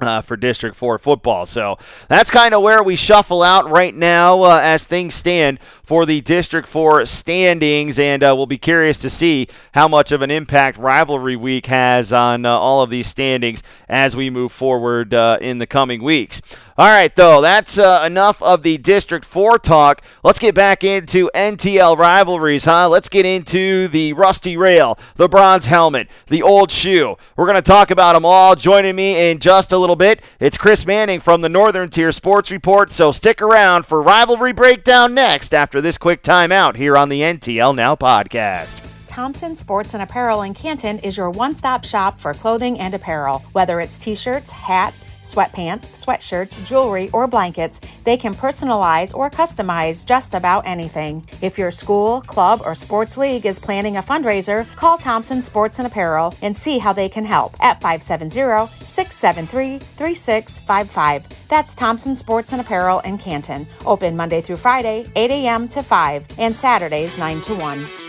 Speaker 2: Uh, for District 4 football. So that's kind of where we shuffle out right now uh, as things stand for the District 4 standings, and uh, we'll be curious to see how much of an impact rivalry week has on uh, all of these standings as we move forward uh, in the coming weeks. All right, though, that's uh, enough of the District 4 talk. Let's get back into NTL rivalries, huh? Let's get into the Rusty Rail, the Bronze Helmet, the Old Shoe. We're going to talk about them all. Joining me in just a little bit, it's Chris Manning from the Northern Tier Sports Report, so stick around for Rivalry Breakdown next after this quick timeout here on the NTL Now podcast.
Speaker 11: Thompson Sports and Apparel in Canton is your one stop shop for clothing and apparel. Whether it's t shirts, hats, sweatpants, sweatshirts, jewelry, or blankets, they can personalize or customize just about anything. If your school, club, or sports league is planning a fundraiser, call Thompson Sports and Apparel and see how they can help at 570 673 3655. That's Thompson Sports and Apparel in Canton. Open Monday through Friday, 8 a.m. to 5, and Saturdays, 9 to 1.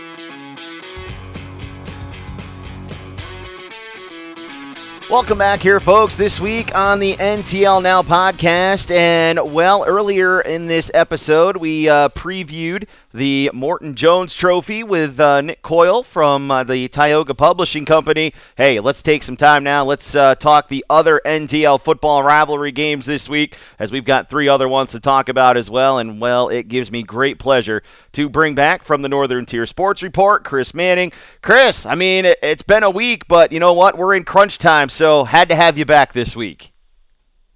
Speaker 2: Welcome back here, folks, this week on the NTL Now podcast. And, well, earlier in this episode, we uh, previewed the Morton Jones Trophy with uh, Nick Coyle from uh, the Tioga Publishing Company. Hey, let's take some time now. Let's uh, talk the other NTL football rivalry games this week, as we've got three other ones to talk about as well. And, well, it gives me great pleasure to bring back from the Northern Tier Sports Report, Chris Manning. Chris, I mean, it, it's been a week, but you know what? We're in crunch time so had to have you back this week.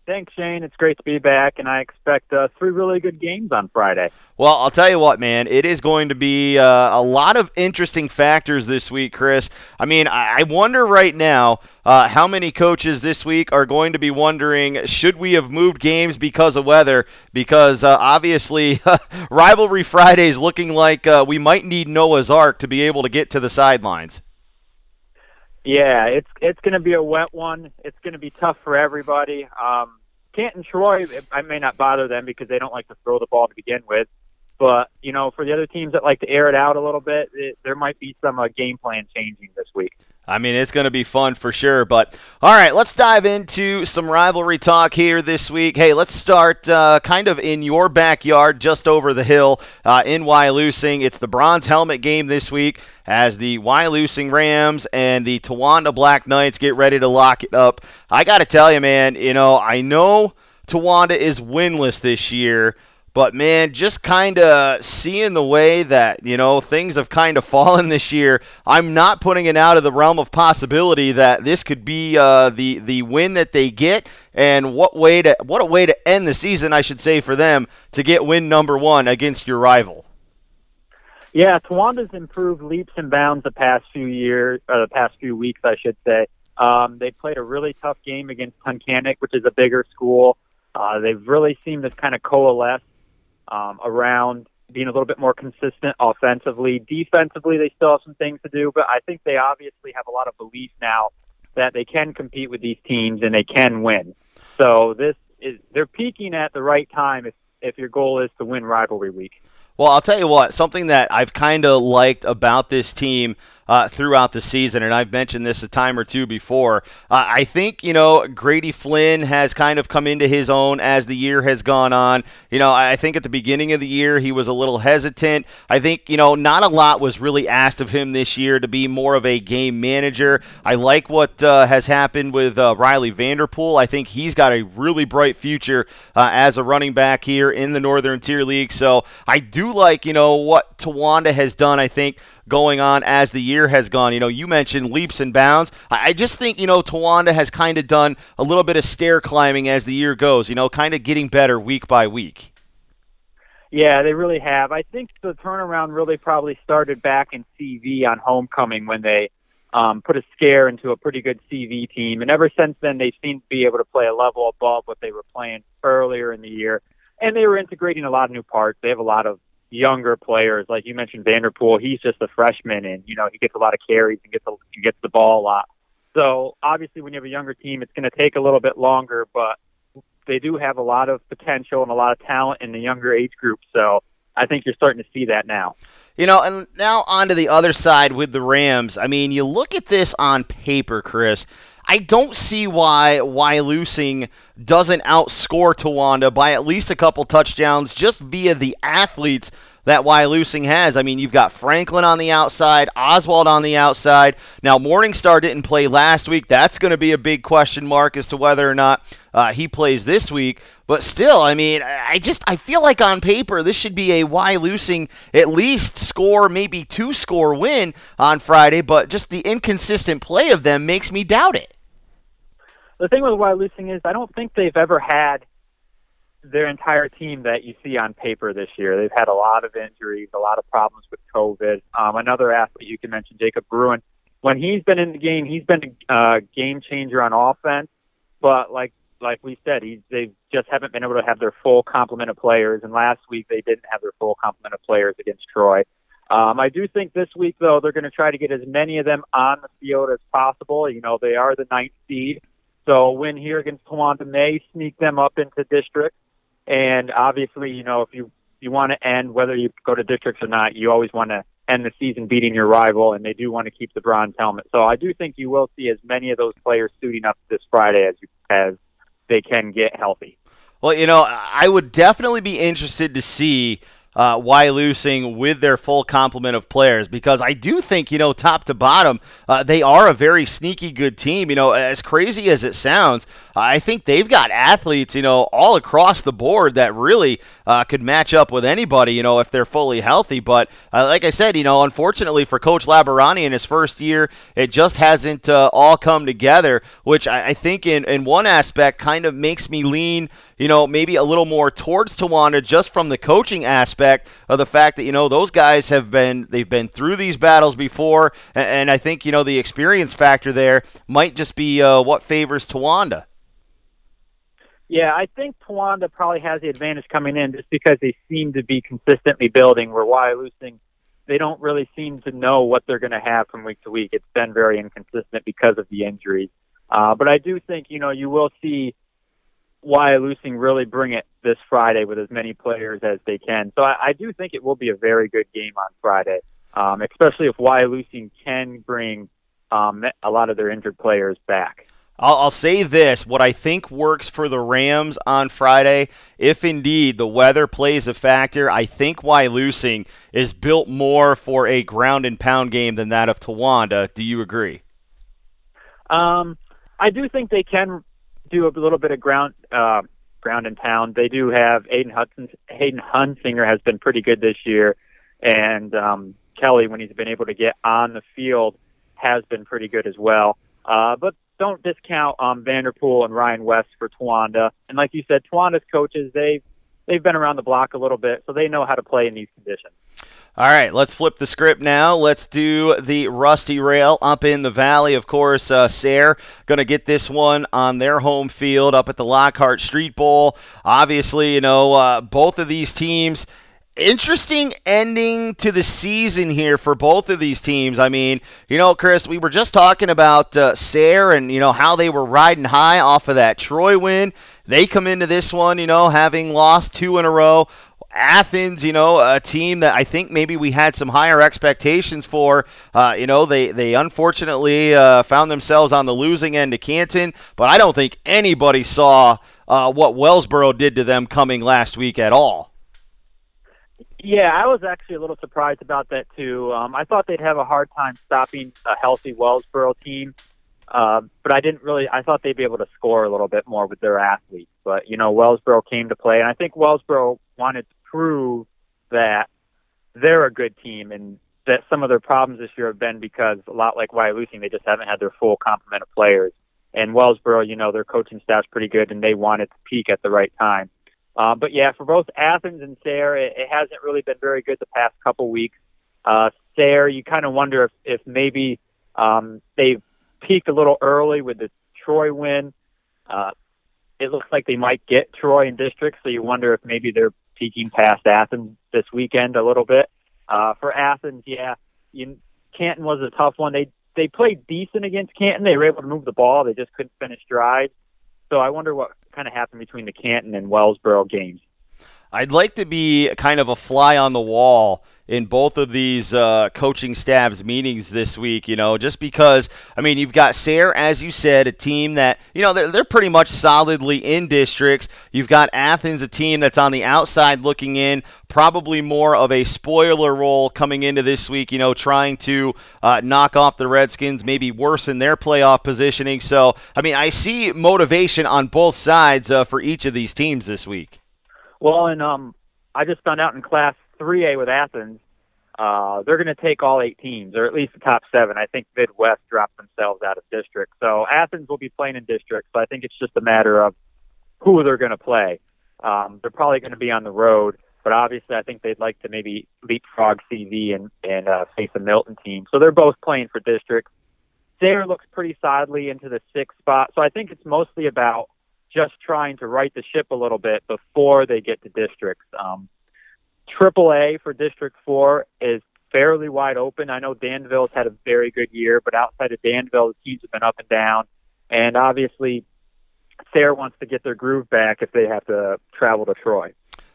Speaker 12: Thanks, Shane. It's great to be back, and I expect uh, three really good games on Friday.
Speaker 2: Well, I'll tell you what, man. It is going to be uh, a lot of interesting factors this week, Chris. I mean, I wonder right now uh, how many coaches this week are going to be wondering should we have moved games because of weather? Because uh, obviously, Rivalry Friday is looking like uh, we might need Noah's Ark to be able to get to the sidelines.
Speaker 12: Yeah, it's it's going to be a wet one. It's going to be tough for everybody. Um, Canton Troy, I may not bother them because they don't like to throw the ball to begin with. But you know, for the other teams that like to air it out a little bit, it, there might be some uh, game plan changing this week.
Speaker 2: I mean, it's going to be fun for sure. But all right, let's dive into some rivalry talk here this week. Hey, let's start uh, kind of in your backyard, just over the hill uh, in Wyalusing. It's the bronze helmet game this week as the Wyalusing Rams and the Towanda Black Knights get ready to lock it up. I got to tell you, man, you know, I know Towanda is winless this year. But man, just kind of seeing the way that, you know, things have kind of fallen this year, I'm not putting it out of the realm of possibility that this could be uh, the the win that they get and what way to what a way to end the season, I should say for them to get win number 1 against your rival.
Speaker 12: Yeah, Towanda's improved leaps and bounds the past few years, uh, the past few weeks, I should say. Um, they played a really tough game against Tunkhannock, which is a bigger school. Uh, they've really seemed to kind of coalesce um, around being a little bit more consistent offensively. Defensively, they still have some things to do, but I think they obviously have a lot of belief now that they can compete with these teams and they can win. So this is they're peaking at the right time if if your goal is to win rivalry week.
Speaker 2: Well, I'll tell you what, something that I've kind of liked about this team uh, throughout the season, and I've mentioned this a time or two before. Uh, I think, you know, Grady Flynn has kind of come into his own as the year has gone on. You know, I think at the beginning of the year he was a little hesitant. I think, you know, not a lot was really asked of him this year to be more of a game manager. I like what uh, has happened with uh, Riley Vanderpool. I think he's got a really bright future uh, as a running back here in the Northern Tier League. So I do like, you know, what Towanda has done, I think, going on as the year has gone. You know, you mentioned leaps and bounds. I just think, you know, Towanda has kind of done a little bit of stair climbing as the year goes, you know, kind of getting better week by week.
Speaker 12: Yeah, they really have. I think the turnaround really probably started back in CV on homecoming when they um, put a scare into a pretty good CV team. And ever since then, they seem to be able to play a level above what they were playing earlier in the year. And they were integrating a lot of new parts. They have a lot of younger players, like you mentioned Vanderpool, he's just a freshman, and you know he gets a lot of carries and gets a, and gets the ball a lot. So obviously, when you have a younger team, it's going to take a little bit longer, but they do have a lot of potential and a lot of talent in the younger age group. So I think you're starting to see that now.
Speaker 2: You know, and now on to the other side with the Rams. I mean, you look at this on paper, Chris. I don't see why Wyalusing doesn't outscore Towanda by at least a couple touchdowns just via the athletes that Wyalusing has. I mean, you've got Franklin on the outside, Oswald on the outside. Now, Morningstar didn't play last week. That's going to be a big question mark as to whether or not uh, he plays this week. But still, I mean, I just I feel like on paper this should be a Wyalusing at least score, maybe two score win on Friday. But just the inconsistent play of them makes me doubt it
Speaker 12: the thing with Wyalusing is I don't think they've ever had their entire team that you see on paper this year. They've had a lot of injuries, a lot of problems with COVID. Um, another athlete you can mention, Jacob Bruin. When he's been in the game, he's been a uh, game changer on offense. But like like we said, he's they just haven't been able to have their full complement of players. And last week they didn't have their full complement of players against Troy. Um, I do think this week though they're going to try to get as many of them on the field as possible. You know they are the ninth seed, so win here against Towanda may sneak them up into district. And obviously, you know, if you you want to end whether you go to districts or not, you always want to end the season beating your rival, and they do want to keep the bronze helmet. So I do think you will see as many of those players suiting up this Friday as you, as they can get healthy.
Speaker 2: Well, you know, I would definitely be interested to see uh, Wyalusing with their full complement of players because I do think, you know, top to bottom, uh, they are a very sneaky good team. You know, as crazy as it sounds, I think they've got athletes, you know, all across the board that really uh, could match up with anybody, you know, if they're fully healthy. But uh, like I said, you know, unfortunately for Coach Labarani in his first year, it just hasn't uh, all come together, which I, I think in, in one aspect kind of makes me lean you know, maybe a little more towards Towanda just from the coaching aspect of the fact that, you know, those guys have been, they've been through these battles before. And, and I think, you know, the experience factor there might just be uh, what favors Towanda.
Speaker 12: Yeah, I think Towanda probably has the advantage coming in just because they seem to be consistently building. Where Wyalusing, they don't really seem to know what they're going to have from week to week. It's been very inconsistent because of the injuries. Uh, but I do think you know you will see Wyalusing really bring it this Friday with as many players as they can. So I, I do think it will be a very good game on Friday, um, especially if Why Wyalusing can bring um, a lot of their injured players back.
Speaker 2: I'll, I'll, say this what I think works for the Rams on Friday, if indeed the weather plays a factor, I think why Wyalusing is built more for a ground and pound game than that of Towanda. Do you agree?
Speaker 12: Um, I do think they can do a little bit of ground uh, ground and pound. They do have Aiden Hudson. Hayden Hunsinger has been pretty good this year, and um, Kelly, when he's been able to get on the field, has been pretty good as well. Uh, but don't discount um, Vanderpool and Ryan West for Towanda. And like you said, Towanda's coaches they they've been around the block a little bit, so they know how to play in these conditions.
Speaker 2: All right, let's flip the script now. Let's do the Rusty Rail up in the valley. Of course, uh, Sayre going to get this one on their home field up at the Lockhart Street Bowl. Obviously, you know, uh, both of these teams interesting ending to the season here for both of these teams. I mean, you know, Chris, we were just talking about uh, Sayre and, you know, how they were riding high off of that Troy win. They come into this one, you know, having lost two in a row. Athens, you know, a team that I think maybe we had some higher expectations for. Uh, you know, they they unfortunately uh, found themselves on the losing end of Canton, but I don't think anybody saw uh, what Wellsboro did to them coming last week at all.
Speaker 12: Yeah, I was actually a little surprised about that too. Um, I thought they'd have a hard time stopping a healthy Wellsboro team, uh, but I didn't really. I thought they'd be able to score a little bit more with their athletes. But you know, Wellsboro came to play, and I think Wellsboro wanted to prove that they're a good team and that some of their problems this year have been because a lot like Wyalusing, they just haven't had their full complement of players. And Wellsboro, you know, their coaching staff's pretty good and they wanted to peak at the right time. Uh, but yeah, for both Athens and Sayre, it, it hasn't really been very good the past couple weeks. Uh, Sayre, you kind of wonder if, if maybe um, they've peaked a little early with the Troy win. Uh, it looks like they might get Troy in district, so you wonder if maybe they're peeking past Athens this weekend a little bit. Uh, for Athens, yeah, you, Canton was a tough one. They they played decent against Canton. They were able to move the ball. They just couldn't finish drives. So I wonder what kind of happened between the Canton and Wellsboro games.
Speaker 2: I'd like to be kind of a fly on the wall in both of these uh, coaching staffs meetings this week, you know, just because, I mean, you've got Sayre, as you said, a team that, you know, they're, they're pretty much solidly in districts. You've got Athens, a team that's on the outside looking in, probably more of a spoiler role coming into this week, you know, trying to uh, knock off the Redskins, maybe worsen their playoff positioning. So, I mean, I see motivation on both sides uh, for each of these teams this week.
Speaker 12: Well, and um, I just found out in class 3A with Athens, uh, they're going to take all eight teams, or at least the top seven. I think Midd-West dropped themselves out of district. So Athens will be playing in district, so I think it's just a matter of who they're going to play. Um, they're probably going to be on the road, but obviously I think they'd like to maybe leapfrog CV and and uh, face a Milton team. So they're both playing for district. Sayre looks pretty solidly into the sixth spot, so I think it's mostly about just trying to right the ship a little bit before they get to districts. Um, Triple A for District Four is fairly wide open. I know Danville's had a very good year, but outside of Danville, the teams have been up and down. And obviously, Sayre wants to get their groove back if they have to travel to Troy.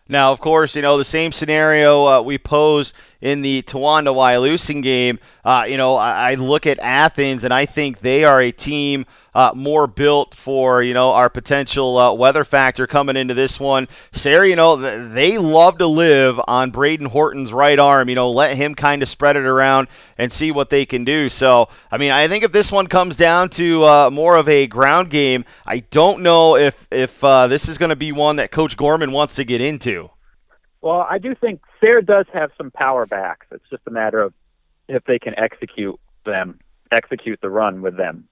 Speaker 2: Now, of course, you know, the same scenario uh, we pose in the Towanda Wyalusing game. Uh, you know, I, I, look at Athens and I think they are a team uh, more built for, you know, our potential uh, weather factor coming into this one. Sayre, you know, they love to live on Braden Horton's right arm. You know, let him kind of spread it around and see what they can do. So, I mean, I think if this one comes down to uh, more of a ground game, I don't know if, if uh, this is going to be one that Coach Gorman wants to get into.
Speaker 12: Well, I do think Sayre does have some power backs. It's just a matter of if they can execute them, execute the run with them.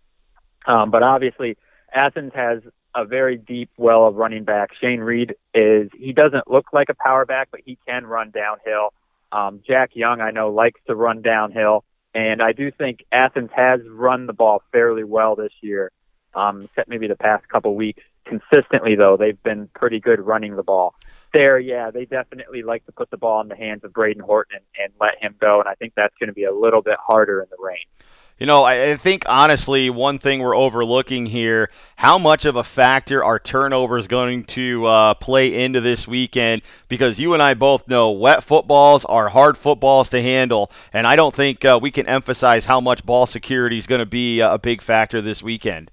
Speaker 12: Um, but obviously, Athens has a very deep well of running back. Shane Reed is he doesn't look like a power back, but he can run downhill. Um, Jack Young, I know, likes to run downhill, and I do think Athens has run the ball fairly well this year. Um, except maybe the past couple weeks. Consistently, though, they've been pretty good running the ball there, yeah, they definitely like to put the ball in the hands of Braden Horton and, and let him go, and I think that's going to be a little bit harder in the rain.
Speaker 2: You know, I think honestly, one thing we're overlooking here: how much of a factor are turnovers going to uh, play into this weekend? Because you and I both know wet footballs are hard footballs to handle, and I don't think uh, we can emphasize how much ball security is going to be a big factor this weekend.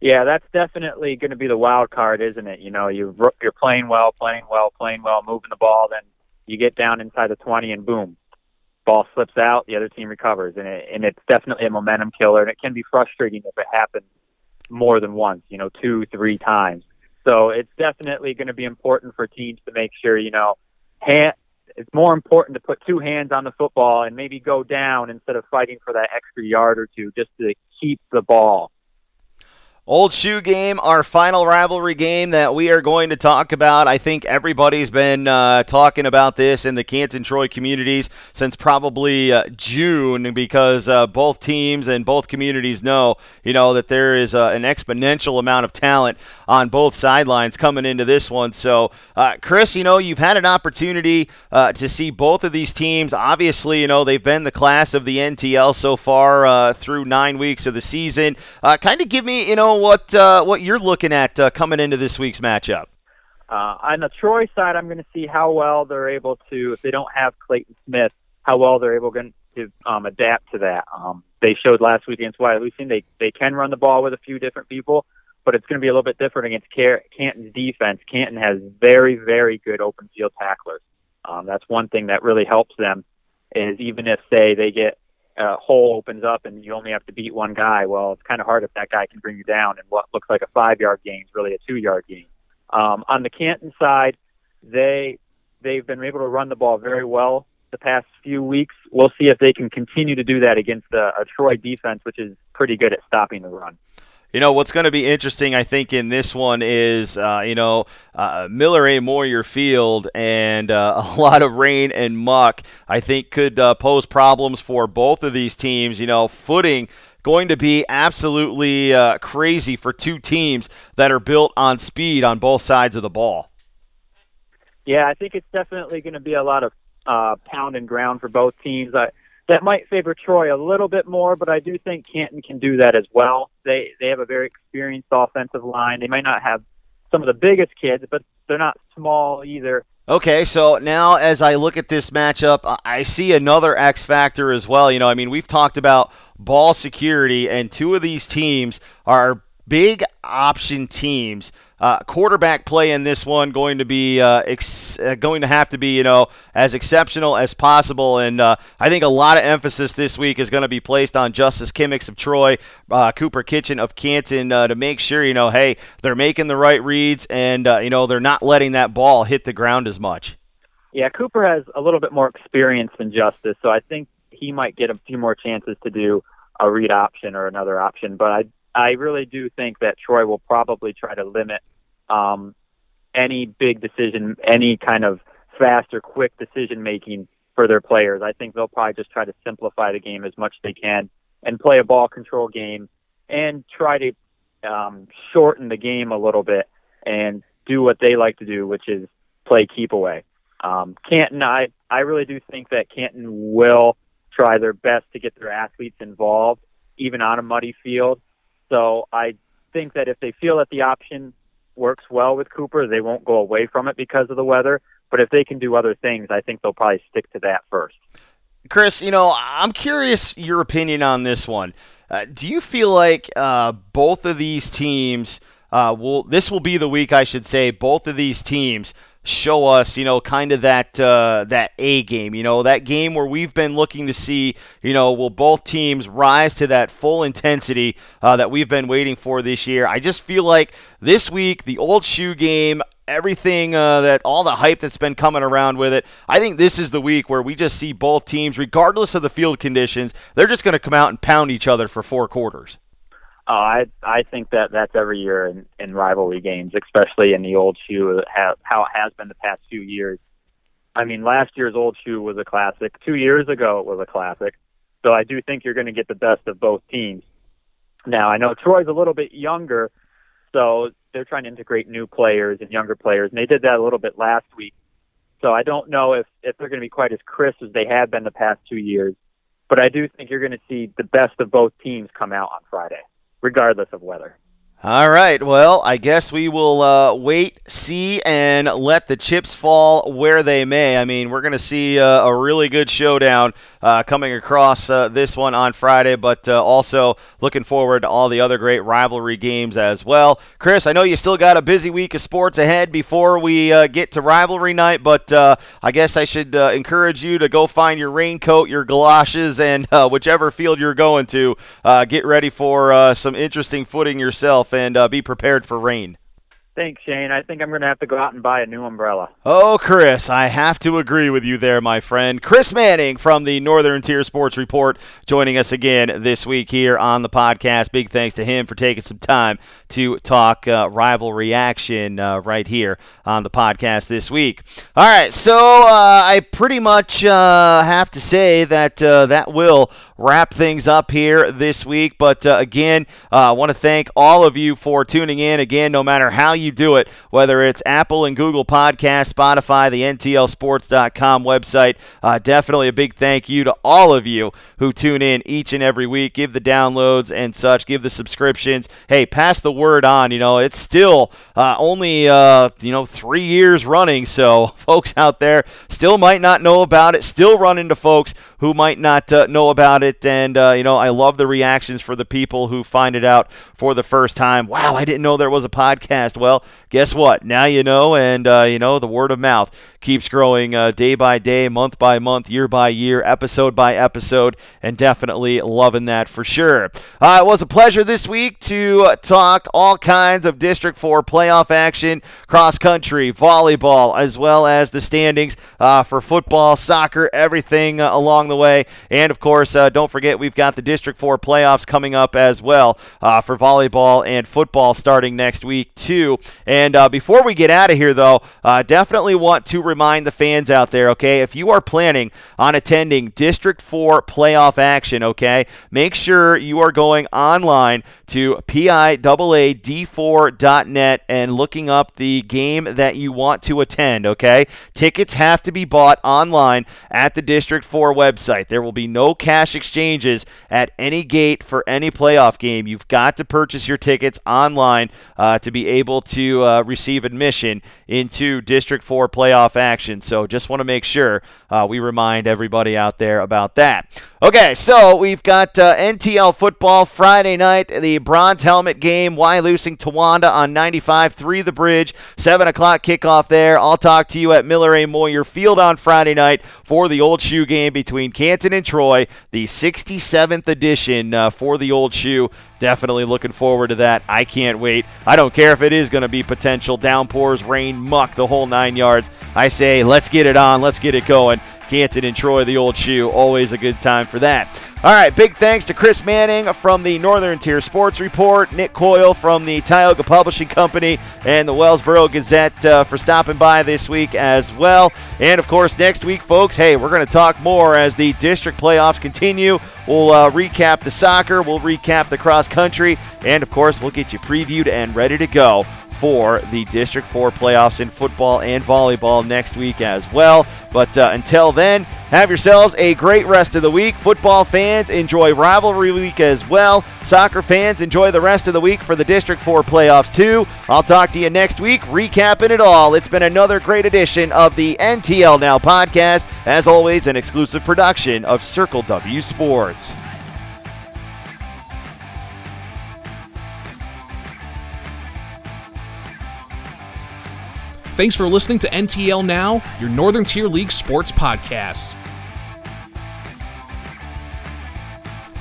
Speaker 12: Yeah, that's definitely going to be the wild card, isn't it? You know, you you're playing well, playing well, playing well, moving the ball, then you get down inside the 20 and boom, ball slips out, the other team recovers, and it, and it's definitely a momentum killer, and it can be frustrating if it happens more than once, you know, two, three times. So it's definitely going to be important for teams to make sure, you know, hand, it's more important to put two hands on the football and maybe go down instead of fighting for that extra yard or two just to keep the ball
Speaker 2: Old Shoe Game, our final rivalry game that we are going to talk about. I think everybody's been uh, talking about this in the Canton Troy communities since probably uh, June because uh, both teams and both communities know, you know, that there is uh, an exponential amount of talent on both sidelines coming into this one. So, uh, Chris, you know, you've had an opportunity uh, to see both of these teams. Obviously, you know, they've been the class of the NTL so far through nine weeks of the season. kind of give me, you know, what uh, what you're looking at uh, coming into this week's matchup.
Speaker 12: Uh, on the Troy side, I'm going to see how well they're able to, if they don't have Clayton Smith, how well they're able to um, adapt to that. Um, they showed last week against Wyalusing they they can run the ball with a few different people, but it's going to be a little bit different against Canton's defense. Canton has very very good open field tacklers. Um, that's one thing that really helps them. Is even if say they get a hole opens up and you only have to beat one guy, well, it's kind of hard if that guy can bring you down. And what looks like a five yard gain is really a two yard gain. Um, on the Canton side, they they've been able to run the ball very well the past few weeks. We'll see if they can continue to do that against a, a Troy defense, which is pretty good at stopping the run.
Speaker 2: You know, what's going to be interesting, I think, in this one is, uh, you know, uh, Miller A. Moyer Field and uh, a lot of rain and muck, I think, could uh, pose problems for both of these teams. You know, footing going to be absolutely uh, crazy for two teams that are built on speed on both sides of the ball.
Speaker 12: Yeah, I think it's definitely going to be a lot of uh, pound and ground for both teams. I, that might favor Troy a little bit more, but I do think Canton can do that as well. They they have a very experienced offensive line. They might not have some of the biggest kids, but they're not small either.
Speaker 2: Okay, so now as I look at this matchup, I see another X factor as well. You know, I mean, we've talked about ball security, and two of these teams are big option teams. Uh, quarterback play in this one going to be uh, ex- uh, going to have to be you know as exceptional as possible, and uh, I think a lot of emphasis this week is going to be placed on Justice Kimmicks of Troy, uh, Cooper Kitchen of Canton to make sure you know hey they're making the right reads and you know they're not letting that ball hit the ground as much.
Speaker 12: Yeah, Cooper has a little bit more experience than Justice, so I think he might get a few more chances to do a read option or another option, but I I really do think that Troy will probably try to limit um, any big decision, any kind of fast or quick decision making for their players. I think they'll probably just try to simplify the game as much as they can and play a ball control game and try to um, shorten the game a little bit and do what they like to do, which is play keep away. Um, Canton, I, I really do think that Canton will try their best to get their athletes involved, even on a muddy field. So I think that if they feel that the option works well with Cooper, they won't go away from it because of the weather. But if they can do other things, I think they'll probably stick to that first.
Speaker 2: Chris, you know, I'm curious your opinion on this one. Uh, do you feel like uh, both of these teams uh, will? This will be the week, I should say. Both of these teams show us, you know, kind of that uh, that A game, you know, that game where we've been looking to see, you know, will both teams rise to that full intensity uh, that we've been waiting for this year. I just feel like this week, the old shoe game, everything uh, that all the hype that's been coming around with it. I think this is the week where we just see both teams, regardless of the field conditions, they're just going to come out and pound each other for four quarters.
Speaker 12: Uh, I I think that that's every year in, in rivalry games, especially in the old shoe, how, how it has been the past few years. I mean, last year's old shoe was a classic. Two years ago, it was a classic. So I do think you're going to get the best of both teams. Now I know Troy's a little bit younger, so they're trying to integrate new players and younger players, and they did that a little bit last week. So I don't know if if they're going to be quite as crisp as they have been the past two years, but I do think you're going to see the best of both teams come out on Friday regardless of weather.
Speaker 2: All right. Well, I guess we will uh, wait, see, and let the chips fall where they may. I mean, we're going to see uh, a really good showdown uh, coming across uh, this one on Friday, but uh, also looking forward to all the other great rivalry games as well. Chris, I know you still got a busy week of sports ahead before we uh, get to rivalry night, but I guess I should encourage you to go find your raincoat, your galoshes, and whichever field you're going to, get ready for some interesting footing yourself and uh, be prepared for rain.
Speaker 12: Thanks, Shane. I think I'm going to have to go out and buy a new umbrella.
Speaker 2: Oh, Chris, I have to agree with you there, my friend. Chris Manning from the Northern Tier Sports Report joining us again this week here on the podcast. Big thanks to him for taking some time to talk uh, rivalry action uh, right here on the podcast this week. All right, so uh, I pretty much uh, have to say that uh, that will wrap things up here this week. But uh, again, I want to thank all of you for tuning in. Again, no matter how you do it, whether it's Apple and Google Podcast, Spotify, the NTLSports.com website, uh, definitely a big thank you to all of you who tune in each and every week. Give the downloads and such, give the subscriptions. Hey, pass the word on. You know, it's still uh, only, uh, you know, three years running. So folks out there still might not know about it, still run into folks who might not uh, know about it. And, uh, you know, I love the reactions for the people who find it out for the first time. Wow, I didn't know there was a podcast. Well, guess what? Now you know, and uh, you know the word of mouth keeps growing uh, day by day, month by month, year by year, episode by episode, and definitely loving that for sure. Uh, it was a pleasure this week to talk all kinds of District 4 playoff action, cross country, volleyball, as well as the standings uh, for football, soccer, everything uh, along the way. And of course, uh, don't forget we've got the District 4 playoffs coming up as well uh, for volleyball and football starting next week, too. And before we get out of here, though, definitely want to remind the fans out there, okay, if you are planning on attending District 4 playoff action, okay, make sure you are going online to PIAAD4.net and looking up the game that you want to attend, okay? Tickets have to be bought online at the District 4 website. There will be no cash exchanges at any gate for any playoff game. You've got to purchase your tickets online uh, to be able to uh, receive admission into District 4 playoff action. So just want to make sure uh, we remind everybody out there about that. Okay, so we've got uh, NTL football Friday night, the bronze helmet game, Wyalusing Towanda on 95-3 the bridge, 7 o'clock kickoff there. I'll talk to you at Miller A. Moyer Field on Friday night for the Old Shoe game between Canton and Troy, the 67th edition uh, for the Old Shoe. Definitely looking forward to that. I can't wait. I don't care if it is going to be potential downpours, rain, muck, the whole nine yards. I say, let's get it on, let's get it going, Canton and Troy, the old shoe. Always a good time for that. All right, big thanks to Chris Manning from the Northern Tier Sports Report, Nick Coyle from the Tioga Publishing Company, and the Wellsboro Gazette uh, for stopping by this week as well. And of course, next week, folks, hey, we're going to talk more as the district playoffs continue. We'll uh, recap the soccer, we'll recap the cross country, and of course, we'll get you previewed and ready to go for the District 4 playoffs in football and volleyball next week as well. But uh, until then, have yourselves a great rest of the week. Football fans, enjoy rivalry week as well. Soccer fans, enjoy the rest of the week for the District 4 playoffs too. I'll talk to you next week, recapping it all. It's been another great edition of the NTL Now podcast. As always, an exclusive production of Circle W Sports.
Speaker 1: Thanks for listening to NTL Now, your Northern Tier League sports podcast.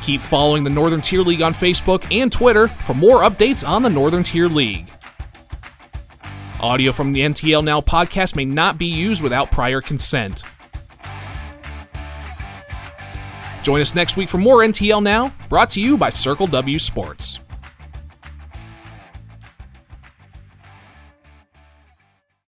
Speaker 1: Keep following the Northern Tier League on Facebook and Twitter for more updates on the Northern Tier League. Audio from the NTL Now podcast may not be used without prior consent. Join us next week for more NTL Now, brought to you by Circle W Sports.